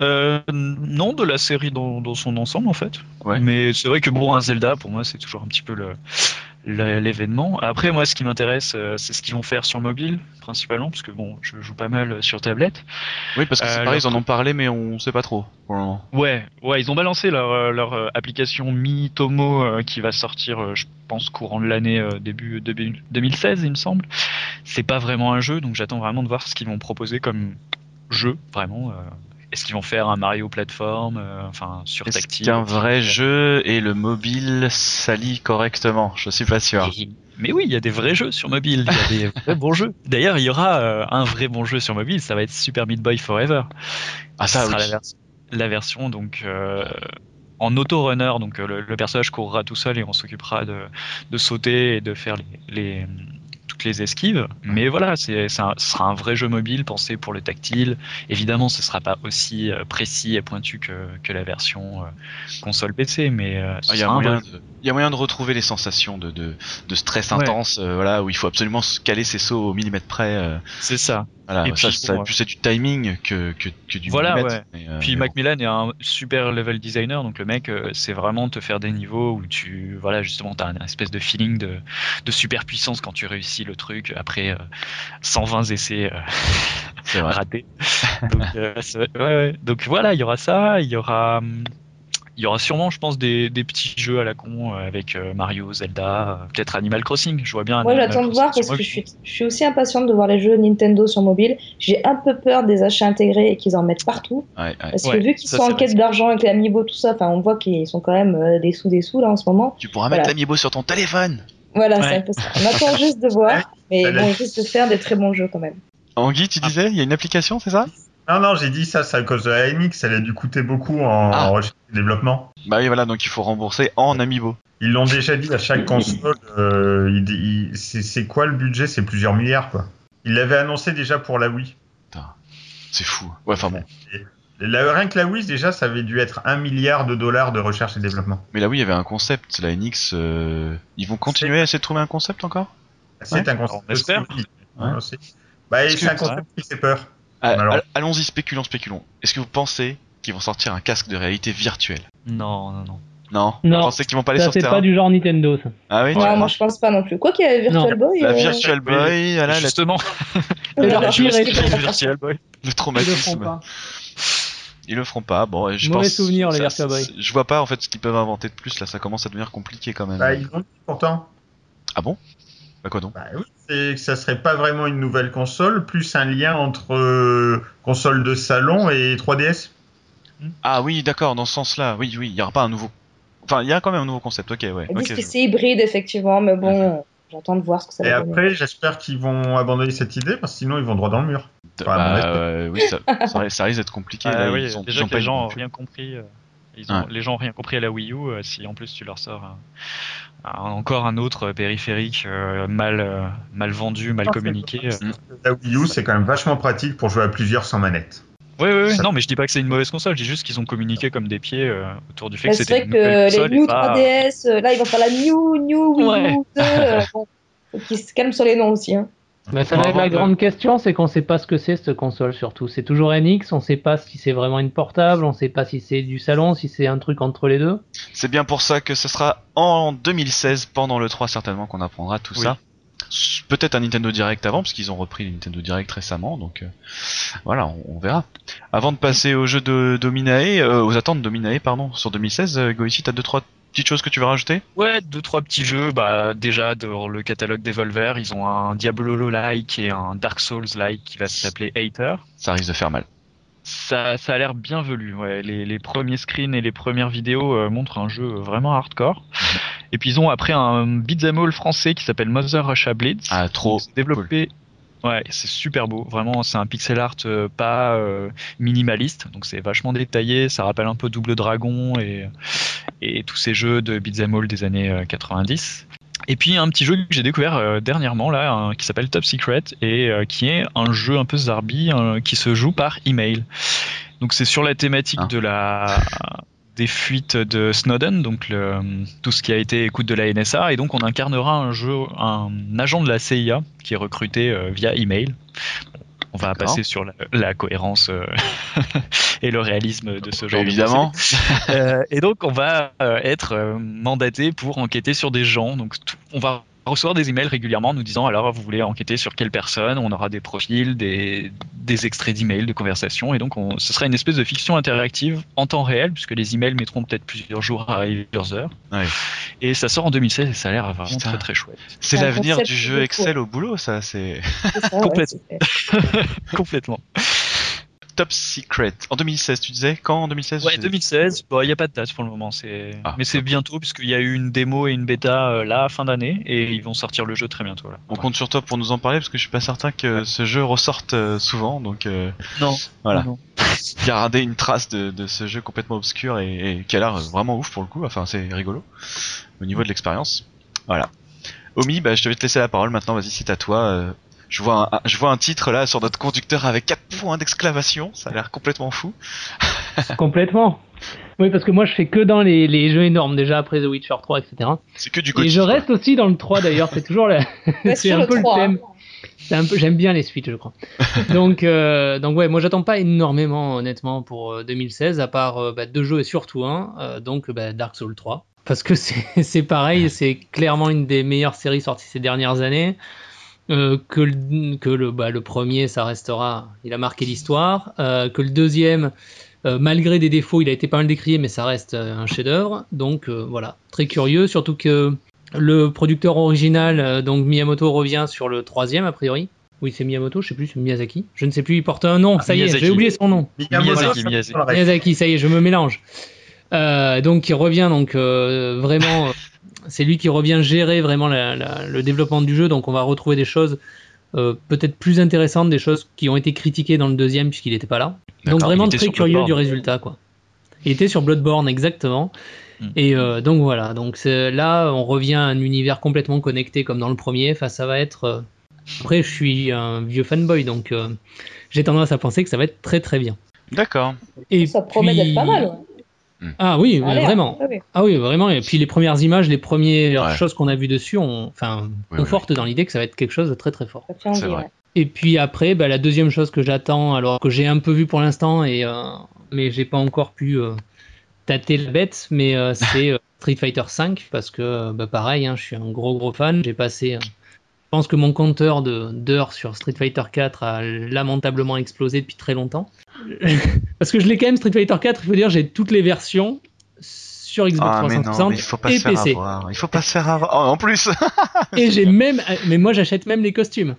Speaker 3: Euh, non, de la série dans, dans son ensemble en fait.
Speaker 1: Ouais.
Speaker 3: Mais c'est vrai que bon, un Zelda pour moi c'est toujours un petit peu le- l'événement. Après moi ce qui m'intéresse euh, c'est ce qu'ils vont faire sur mobile principalement parce que bon je joue pas mal sur tablette.
Speaker 1: Oui, parce que c'est
Speaker 3: Euh,
Speaker 1: pareil, ils en ont parlé, mais on sait pas trop pour le moment.
Speaker 3: Ouais, ouais ils ont balancé leur euh, leur euh, application Mi Tomo euh, qui va sortir euh, je pense courant de l'année euh, début début 2016 il me semble. C'est pas vraiment un jeu donc j'attends vraiment de voir ce qu'ils vont proposer comme jeu vraiment. Est-ce qu'ils vont faire un Mario plateforme, euh, enfin sur
Speaker 1: Est-ce
Speaker 3: tactile
Speaker 1: qu'un vrai jeu et le mobile s'allient correctement? Je suis pas sûr.
Speaker 3: Et- Mais oui, il y a des vrais jeux sur mobile, il y a des vrais bons jeux. D'ailleurs, il y aura euh, un vrai bon jeu sur mobile, ça va être Super Meat Boy Forever.
Speaker 1: Ah, ça,
Speaker 3: sera
Speaker 1: oui.
Speaker 3: la, vers- la version donc euh, en auto-runner, donc euh, le, le personnage courra tout seul et on s'occupera de, de sauter et de faire les, les- toutes les esquives. Mais voilà, c'est, ce sera un vrai jeu mobile pensé pour le tactile. Évidemment, ce sera pas aussi euh, précis et pointu que, que la version euh, console PC, mais euh,
Speaker 1: Il y, a moyen
Speaker 3: vrai
Speaker 1: de, il y a moyen de retrouver les sensations de, de, de stress
Speaker 3: Ouais.
Speaker 1: intense, euh, voilà, où il faut absolument caler ses sauts au millimètre près. euh,
Speaker 3: C'est ça.
Speaker 1: voilà,
Speaker 3: Et
Speaker 1: ça,
Speaker 3: puis,
Speaker 1: ça plus c'est du timing que, que, que du
Speaker 3: Voilà,
Speaker 1: millimètre. euh,
Speaker 3: Puis
Speaker 1: bon.
Speaker 3: Macmillan est un super level designer, donc le mec, c'est vraiment te faire des niveaux où tu, voilà, justement, t'as un espèce de feeling de, de super puissance quand tu réussis le truc après euh, 120 essais euh,
Speaker 1: c'est vrai.
Speaker 3: ratés. Donc, euh, c'est- ouais, ouais. donc voilà, il y aura ça, il y aura, il y aura sûrement, je pense, des, des petits jeux à la con euh, avec euh, Mario, Zelda, euh, peut-être Animal Crossing. Je vois bien.
Speaker 2: Moi, j'attends de voir parce que
Speaker 3: mobile.
Speaker 2: je suis, je suis aussi impatiente de voir les jeux Nintendo sur mobile. J'ai un peu peur des achats intégrés et qu'ils en mettent partout.
Speaker 1: Ouais, ouais.
Speaker 2: Parce
Speaker 3: Ouais,
Speaker 2: que vu qu'ils sont en quête d'argent avec les amiibo, tout ça, enfin, on voit qu'ils sont quand même euh, des sous des sous là en ce moment.
Speaker 1: Tu pourras
Speaker 2: Voilà.
Speaker 1: mettre l'amiibo sur ton téléphone.
Speaker 2: Voilà,
Speaker 3: Ouais.
Speaker 2: c'est un peu ça. On attend juste de voir, mais bon, risquent de faire des très bons jeux quand même.
Speaker 1: Anguille, tu disais, il y a une application, c'est ça?
Speaker 4: Non, non, j'ai dit ça, c'est à cause de la MX, elle a dû coûter beaucoup en,
Speaker 1: Ah.
Speaker 4: en et développement.
Speaker 1: Bah oui, voilà, donc il faut rembourser en amiibo.
Speaker 4: Ils l'ont déjà dit à chaque console, euh, il- il- c'est c'est quoi le budget? C'est plusieurs milliards, quoi. Ils l'avaient annoncé déjà pour la Wii.
Speaker 1: C'est fou. Ouais, enfin bon.
Speaker 4: La, rien que la Wii, déjà, ça avait dû être un milliard de dollars de recherche et développement.
Speaker 1: Mais là, oui, il y avait un concept. La NX, euh, ils vont continuer à essayer de trouver un concept encore?
Speaker 4: C'est
Speaker 1: Ouais.
Speaker 4: un concept.
Speaker 3: On espère.
Speaker 4: aussi.
Speaker 1: Ouais.
Speaker 4: Ouais, c'est- Bah, c'est un concept qui fait peur.
Speaker 1: Ah, Allons-y, spéculons, spéculons. Est-ce que vous pensez qu'ils vont sortir un casque de réalité virtuelle?
Speaker 3: Non, non, non.
Speaker 1: Non?
Speaker 5: Non.
Speaker 1: Vous pensez qu'ils vont pas aller
Speaker 5: Ça
Speaker 1: sur
Speaker 5: c'est pas du genre Nintendo ça.
Speaker 1: Ah oui
Speaker 2: Non,
Speaker 1: vois.
Speaker 2: moi je pense pas non plus. Quoi qu'il y a Virtual Boy.
Speaker 1: La
Speaker 2: euh,
Speaker 1: Virtual Boy, voilà, la-
Speaker 3: Justement,
Speaker 5: Et
Speaker 2: voilà.
Speaker 3: Virtual Boy.
Speaker 1: le
Speaker 5: Ils le feront
Speaker 1: traumatisme. Ils le feront pas. Bon, je
Speaker 5: Mauvais
Speaker 1: pense.
Speaker 5: souvenir, les
Speaker 1: ça- Je vois pas en fait ce qu'ils peuvent inventer de plus. Là, ça commence à devenir compliqué quand même.
Speaker 4: Bah, ils ont dit pourtant.
Speaker 1: Ah bon? Bah quoi donc?
Speaker 4: Bah oui, c'est que ça serait pas vraiment une nouvelle console, plus un lien entre euh, console de salon et 3DS.
Speaker 1: Ah oui, d'accord, dans ce sens-là. Oui, oui, il y aura pas un nouveau. Enfin, il y a quand même un nouveau concept. Ok, ouais.
Speaker 2: Ils disent que
Speaker 1: je-
Speaker 2: c'est hybride effectivement, mais bon, j'attends de voir ce que ça
Speaker 4: Et
Speaker 2: va donner.
Speaker 4: après, j'espère qu'ils vont abandonner cette idée, parce que sinon ils vont droit dans le mur.
Speaker 1: Bah, euh, oui, ça, ça, risque- ça risque d'être compliqué.
Speaker 3: Ah
Speaker 1: là,
Speaker 3: oui,
Speaker 1: ils ont,
Speaker 3: déjà
Speaker 1: ils ont
Speaker 3: que
Speaker 1: pas
Speaker 3: les gens
Speaker 1: non
Speaker 3: ont
Speaker 1: plus.
Speaker 3: rien compris. euh, ils ont,
Speaker 1: Ouais.
Speaker 3: Les gens ont rien compris à la Wii U. euh, si en plus tu leur sors un- un- encore un autre périphérique euh, mal, euh, mal vendu, mal communiqué. euh,
Speaker 4: La Wii U, c'est quand même vachement pratique pour jouer à plusieurs sans manette.
Speaker 3: Oui, oui, oui. Non, mais je dis pas que c'est une mauvaise console, je dis juste qu'ils ont communiqué comme des pieds euh, autour du fait
Speaker 2: Bah,
Speaker 3: que
Speaker 2: c'est
Speaker 3: c'était
Speaker 2: vrai
Speaker 3: une nouvelle
Speaker 2: que
Speaker 3: console
Speaker 2: les New
Speaker 3: pas-
Speaker 2: 3DS, euh, là ils vont faire la New New Wii
Speaker 3: Ouais.
Speaker 2: U 2. euh, bon, faut qu'ils se calment sur les noms aussi. Hein.
Speaker 5: Mais ça va être la grande question, c'est qu'on ne sait pas ce que c'est cette console surtout. C'est toujours NX, on ne sait pas si c'est vraiment une portable, on ne sait pas si c'est du salon, si c'est un truc entre les deux.
Speaker 1: C'est bien pour ça que ce sera en 2016, pendant le 3 certainement, qu'on apprendra tout ça. Peut-être un Nintendo Direct avant, parce qu'ils ont repris le Nintendo Direct récemment, donc euh, voilà, on, verra. Avant de passer au jeu de Dominae, euh, aux attentes de Dominae, pardon, sur 2016, euh, Goichi, t'as 2-3 Petite chose que tu veux rajouter?
Speaker 3: Ouais, deux trois petits jeux. Bah déjà dans le catalogue d'Evolver, ils ont un Diablo-like et un Dark Souls-like qui va s'appeler Hater.
Speaker 1: Ça risque de faire mal.
Speaker 3: Ça, ça a l'air bienvelu. Ouais. Les, premiers screens et les premières vidéos euh, montrent un jeu vraiment hardcore. Mhm. Et puis ils ont après un beat'em all français qui s'appelle Mother Russia Blitz.
Speaker 1: Ah trop.
Speaker 3: Développé Ouais, c'est super beau. Vraiment, c'est un pixel art euh, pas euh, minimaliste. Donc c'est vachement détaillé. Ça rappelle un peu Double Dragon et, et tous ces jeux de beat'em all des années euh, 90. Et puis un petit jeu que j'ai découvert euh, dernièrement là, un- qui s'appelle Top Secret et euh, qui est un jeu un peu zarbi euh, qui se joue par email. Donc c'est sur la thématique
Speaker 1: Ah.
Speaker 3: de la des fuites de Snowden, donc le, tout ce qui a été écoute de la NSA, et donc on incarnera un jeu, un agent de la CIA qui est recruté euh, via email. On va passer sur la, la cohérence euh, et le réalisme de ce genre. de
Speaker 1: Évidemment.
Speaker 3: euh, et donc, on va être mandaté pour enquêter sur des gens. Donc, on va recevoir des emails régulièrement nous disant alors vous voulez enquêter sur quelle personne on aura des profils des, des extraits d'emails de conversations et donc on, ce sera une espèce de fiction interactive en temps réel puisque les emails mettront peut-être plusieurs jours à arriver plusieurs heures
Speaker 1: Ouais.
Speaker 3: et ça sort en 2016 et ça a l'air vraiment
Speaker 1: Putain.
Speaker 3: très très chouette
Speaker 1: C'est l'avenir du jeu Excel au boulot, ça, c'est
Speaker 3: Complètement.
Speaker 2: c'est-
Speaker 3: complètement
Speaker 1: Top Secret. En 2016, tu disais Quand en 2016
Speaker 3: Ouais,
Speaker 1: je-
Speaker 3: 2016. Bon, il n'y a pas de date pour le moment. C'est,
Speaker 1: Ah,
Speaker 3: mais c'est bientôt puisqu'il y a eu une démo et une bêta euh, là fin d'année et ils vont sortir le jeu très bientôt là.
Speaker 1: On compte sur toi pour nous en parler parce que je suis pas certain que ce jeu ressorte euh, souvent, donc euh,
Speaker 3: Non.
Speaker 1: Voilà.
Speaker 3: Non.
Speaker 1: garder une trace de, de ce jeu complètement obscur et, et qui a l'air vraiment ouf pour le coup. Enfin, c'est rigolo au niveau de l'expérience. Voilà. Omi, bah, je te vais te laisser la parole maintenant. Vas-y, c'est à toi. Euh, je vois un, je vois un titre là sur notre conducteur avec quatre points d'exclamation. Ça a l'air complètement fou.
Speaker 5: Complètement. Oui, parce que moi je fais que dans les, les jeux énormes déjà après The Witcher 3, etc.
Speaker 1: C'est que du
Speaker 5: Et
Speaker 1: Gotti,
Speaker 5: je
Speaker 1: quoi.
Speaker 5: reste aussi dans le 3 d'ailleurs, c'est toujours la... C'est un
Speaker 2: le
Speaker 5: peu
Speaker 2: 3,
Speaker 5: le thème.
Speaker 2: hein.
Speaker 5: Peu, j'aime bien les suites, je crois. donc, euh, donc ouais, moi j'attends pas énormément honnêtement pour euh, 2016, à part euh, bah, deux jeux et surtout un, euh, donc bah, Dark Souls 3. Parce que c'est c'est pareil, c'est clairement une des meilleures séries sorties ces dernières années. Euh, que le, que le, bah, le premier, ça restera, il a marqué l'histoire. Euh, que le deuxième, euh, malgré des défauts, il a été pas mal décrié, mais ça reste un chef-d'œuvre. Donc voilà, très curieux, surtout que le producteur original, donc Miyamoto, revient sur le troisième a priori. Oui, c'est Miyamoto, je sais plus, c'est Miyazaki. Je ne sais plus, il porte un nom,
Speaker 3: Ah,
Speaker 5: ça y est, j'ai oublié son nom.
Speaker 3: Miyazaki, Miyazaki.
Speaker 5: Miyazaki, ça y est, je me mélange. Euh, donc il revient donc euh, vraiment, euh, c'est lui qui revient gérer vraiment la- la- le développement du jeu. Donc on va retrouver des choses euh, peut-être plus intéressantes, des choses qui ont été critiquées dans le deuxième puisqu'il n'était pas là. Donc vraiment très curieux
Speaker 3: Bloodborne.
Speaker 5: du résultat quoi. Il était sur Bloodborne exactement.
Speaker 3: Hmm.
Speaker 5: Et euh, donc voilà, donc là on revient à un univers complètement connecté comme dans le premier. Enfin ça va être. euh, Après je suis un vieux fanboy donc euh, j'ai tendance à penser que ça va être très très bien.
Speaker 1: D'accord.
Speaker 5: Et
Speaker 2: Ça promet
Speaker 5: puis-
Speaker 2: d'être pas mal. ouais.
Speaker 5: Ah oui, vraiment.
Speaker 2: ouais.
Speaker 5: Ah oui, vraiment. Et puis les premières images, les premières
Speaker 1: Ouais.
Speaker 5: choses qu'on a vues dessus, on, enfin,
Speaker 1: Oui,
Speaker 5: confortent dans l'idée que ça va être quelque chose de très très fort.
Speaker 1: C'est vrai.
Speaker 5: Et puis après, bah, la deuxième chose que j'attends, alors que j'ai un peu vu pour l'instant, et euh, mais j'ai pas encore pu euh, tâter la bête, mais euh, c'est euh, Street Fighter V parce que bah, pareil, hein, je suis un gros gros fan. J'ai passé, euh, pense que mon compteur de d'heures sur Street Fighter 4 a lamentablement explosé depuis très longtemps. parce que je l'ai quand même Street Fighter 4, il faut dire, j'ai toutes les versions sur Xbox
Speaker 1: Ah mais non,
Speaker 5: 360
Speaker 1: mais il faut pas
Speaker 5: et
Speaker 1: se faire
Speaker 5: PC.
Speaker 1: avoir. Il faut pas se faire avoir. Oh, en plus.
Speaker 5: Et j'ai même, mais moi j'achète même les costumes.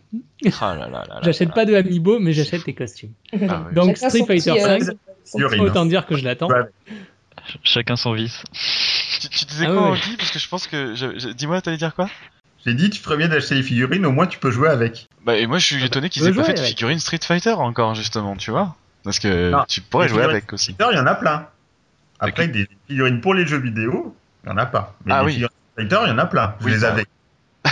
Speaker 1: Ah là
Speaker 5: J'achète pas de Amiibo, mais j'achète les costumes.
Speaker 1: Ah oui.
Speaker 5: Donc
Speaker 2: Chacun
Speaker 5: Street Fighter
Speaker 2: petit, euh,
Speaker 5: 5,
Speaker 4: Figurine.
Speaker 5: autant dire que je l'attends.
Speaker 4: Ouais.
Speaker 3: Chacun son vice.
Speaker 1: Tu, tu disais
Speaker 5: Ah
Speaker 1: quoi,
Speaker 5: ouais.
Speaker 1: Andy? Parce que je pense que. je- je- Dis-moi, t'allais dire quoi?
Speaker 4: J'ai dit, tu ferais bien d'acheter les figurines, au moins tu peux jouer avec.
Speaker 1: Bah, et moi je suis étonné qu'ils aient pas fait de
Speaker 5: avec.
Speaker 1: figurine Street Fighter encore, justement, tu vois Parce que
Speaker 4: Non.
Speaker 1: tu pourrais jouer
Speaker 4: figurines
Speaker 1: avec aussi.
Speaker 4: Fighter, il y en a plein. Après, des figurines pour les jeux vidéo, il y en a pas. Mais
Speaker 1: Ah
Speaker 4: les
Speaker 1: oui.
Speaker 4: figurines Fighter, il y en a plein. Je
Speaker 1: Oui,
Speaker 4: les
Speaker 1: ça-
Speaker 4: avais.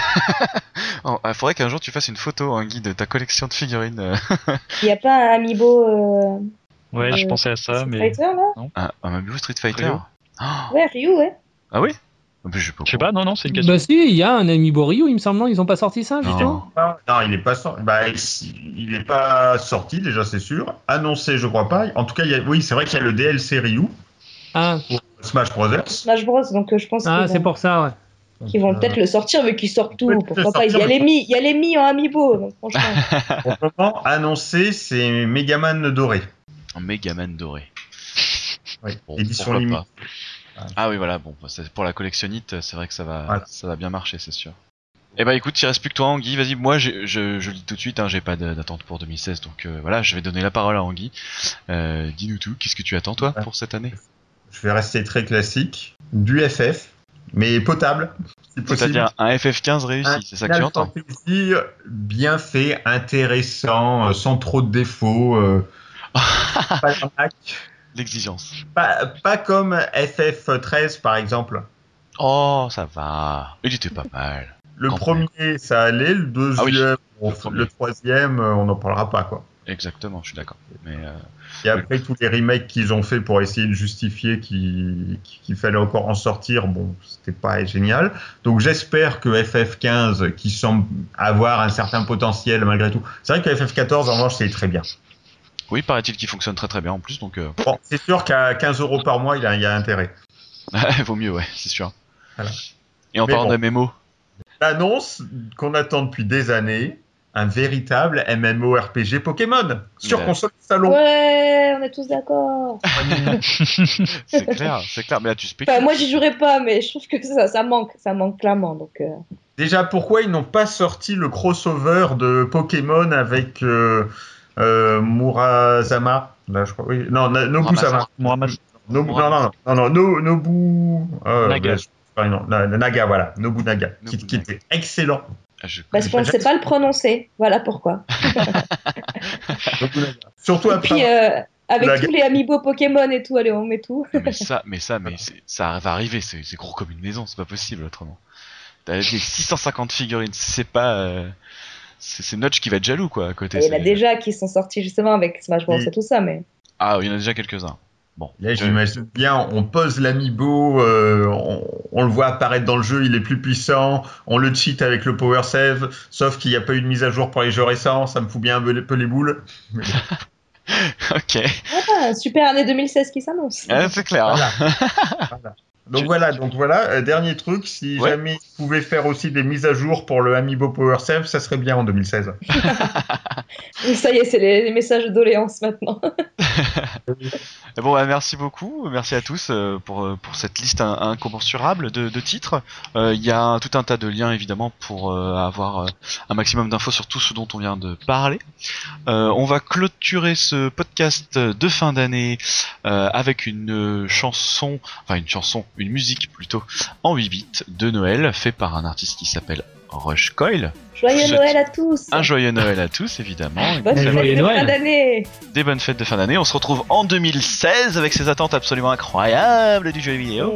Speaker 1: Oh, ah, faudrait qu'un jour tu fasses une photo, un guide de ta collection de figurines.
Speaker 2: Il n'y a pas un amiibo euh,
Speaker 3: Ouais, je
Speaker 2: Euh,
Speaker 3: pensais à ça,
Speaker 2: Street
Speaker 3: mais
Speaker 2: Fighter, là?
Speaker 1: Un, un Amiibo Street Fighter
Speaker 3: Ryu.
Speaker 1: Ah,
Speaker 2: Ouais, Ryu, ouais.
Speaker 1: Ah oui? Je sais pas.
Speaker 3: je sais pas. Non, non, c'est une question.
Speaker 5: Bah si, il y a un Amiibo Ryu, il me semble, non Ils ont pas sorti ça, justement
Speaker 1: Non.
Speaker 4: Non, il n'est pas sorti. Bah, il n'est pas sorti déjà, c'est sûr. Annoncé, je crois pas. En tout cas, il y a... oui, c'est vrai qu'il y a le DLC Ryu
Speaker 5: Ah,
Speaker 4: Smash Brothers.
Speaker 2: Smash Bros, donc euh, je pense
Speaker 5: ah
Speaker 2: qu'ils
Speaker 5: c'est
Speaker 2: vont,
Speaker 5: pour ça, ouais.
Speaker 2: qu'ils vont
Speaker 4: Euh,
Speaker 2: peut-être le sortir, mais qu'ils sortent tout. Pourquoi pas Il y, a les mi, il y a les mi en Amiibo, donc franchement.
Speaker 4: Pour le moment, annoncé, c'est Megaman doré.
Speaker 1: Un Megaman doré.
Speaker 4: Oui.
Speaker 1: Bon,
Speaker 4: Édition limitée.
Speaker 1: Ah oui, voilà, bon, bah, pour la collectionnite, c'est vrai que ça va,
Speaker 4: Voilà.
Speaker 1: ça va bien marcher, c'est sûr. Eh bah écoute, il reste plus que toi, Anguille. Vas-y, moi, j'ai- je, je le dis tout de suite, hein, j'ai pas d'attente pour 2016, donc euh, voilà, je vais donner la parole à Anguille. Euh, Dis-nous tout, qu'est-ce que tu attends, toi, pour cette année?
Speaker 4: Je vais rester très classique. Du FF, mais potable, si possible.
Speaker 1: C'est-à-dire un FF15 réussi, c'est ça que tu entends?
Speaker 4: Fantasy bien fait, intéressant, euh, sans trop de défauts. euh, pas.
Speaker 1: L'exigence.
Speaker 4: Pas, pas comme FF13 par exemple.
Speaker 1: Oh, ça va. Il était pas mal.
Speaker 4: Le
Speaker 1: Quand
Speaker 4: premier, ça allait. Le
Speaker 1: Ah oui,
Speaker 4: deuxième, bon,
Speaker 1: le
Speaker 4: troisième, euh, on n'en parlera pas quoi.
Speaker 1: Exactement, je suis d'accord. Mais euh,
Speaker 4: Et après tous les remakes qu'ils ont fait pour essayer de justifier qu'il qu'il fallait encore en sortir, bon, c'était pas génial. Donc j'espère que FF15, qui semble avoir un certain potentiel malgré tout. C'est vrai que FF14 en revanche c'est très bien.
Speaker 1: Oui, paraît-il qu'il fonctionne très très bien en plus, donc euh,
Speaker 4: Bon, c'est sûr qu'à 15 euros par mois, il y a, il y a intérêt.
Speaker 1: vaut mieux, ouais, c'est sûr.
Speaker 4: Voilà.
Speaker 1: Et en
Speaker 4: Mais
Speaker 1: parlant
Speaker 4: bon.
Speaker 1: d'MMO,
Speaker 4: L'annonce qu'on attend depuis des années, un véritable MMORPG Pokémon sur
Speaker 1: Ouais.
Speaker 4: console salon.
Speaker 2: Ouais, on est tous d'accord.
Speaker 1: c'est clair, c'est clair. Mais là, tu spécules.
Speaker 2: Enfin, moi, j'y jouerai pas, mais je trouve que ça, ça manque, ça manque clairement. Donc, euh,
Speaker 4: Déjà, pourquoi ils n'ont pas sorti le crossover de Pokémon avec euh, Murasama Là, je crois. Oui. Non, Nobusama. Nobu, non, non, non, non, No- Nobu. euh,
Speaker 3: Naga.
Speaker 4: je- non, Na- Naga, voilà. Nobunaga. Qui,
Speaker 1: Nobunaga.
Speaker 4: qui était excellent.
Speaker 1: Ah, je
Speaker 2: parce qu'on ne sait pas le prononcer. Voilà pourquoi.
Speaker 4: Surtout
Speaker 2: Et
Speaker 4: après.
Speaker 2: puis, euh, avec
Speaker 4: La-
Speaker 2: tous les amiibo Pokémon et tout, allez, on met tout.
Speaker 1: Mais ça, mais ça, mais ça va arriver. C'est c'est gros comme une maison, c'est pas possible autrement. T'as les 650 figurines, c'est pas. euh, c'est c'est Notch qui va être jaloux quoi à côté.
Speaker 2: Et il y en a déjà qui sont sortis justement avec Smash Bros
Speaker 4: Et-
Speaker 2: et tout ça, mais.
Speaker 1: Ah, il y en a déjà quelques-uns. Bon.
Speaker 4: Là, j'imagine bien, on pose l'amiibo, euh, on, on le voit apparaître dans le jeu, il est plus puissant, on le cheat avec le power save, sauf qu'il n'y a pas eu de mise à jour pour les jeux récents, ça me fout bien un peu les, peu les boules.
Speaker 1: ok.
Speaker 2: Ah, super année 2016 qui s'annonce.
Speaker 1: Ah, c'est clair.
Speaker 4: Voilà. Voilà. Donc
Speaker 1: Tu-
Speaker 4: voilà, donc voilà, euh, dernier truc, si
Speaker 1: Ouais.
Speaker 4: jamais ils pouvaient faire aussi des mises à jour pour le Amiibo Power Save, ça serait bien en 2016.
Speaker 2: Ça y est, c'est les, messages de doléances maintenant.
Speaker 1: Bon, bah, merci beaucoup, merci à tous euh, pour, euh, pour cette liste in- incommensurable de, titres. Euh, Il y a tout un tas de liens évidemment pour avoir un maximum d'infos sur tout ce dont on vient de parler. On va clôturer ce podcast de fin d'année avec une chanson, enfin une chanson, une musique plutôt en 8 bits de Noël fait par un artiste qui s'appelle Rush Coil.
Speaker 2: Joyeux
Speaker 1: Je-
Speaker 2: Noël à tous.
Speaker 1: Un joyeux Noël à tous évidemment.
Speaker 2: Bonne
Speaker 5: Joyeux
Speaker 2: fête de
Speaker 5: Noël.
Speaker 2: fin d'année.
Speaker 1: Des bonnes fêtes de fin d'année. On se retrouve en 2016 avec ces attentes absolument incroyables du jeu vidéo.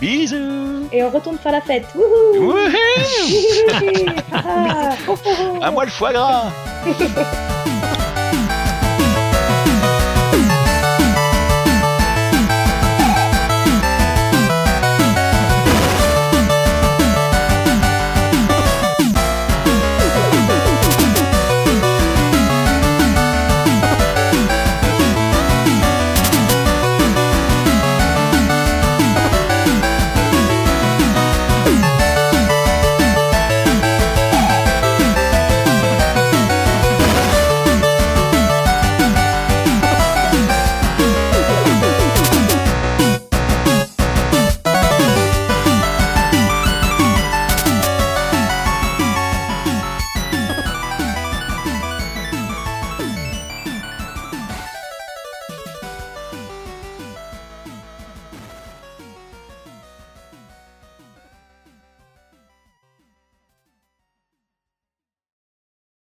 Speaker 2: Et,
Speaker 1: Bisous
Speaker 2: et on retourne faire la fête. Wouhou
Speaker 1: Wouhou
Speaker 2: Ah, oh, oh, oh.
Speaker 1: À moi le foie gras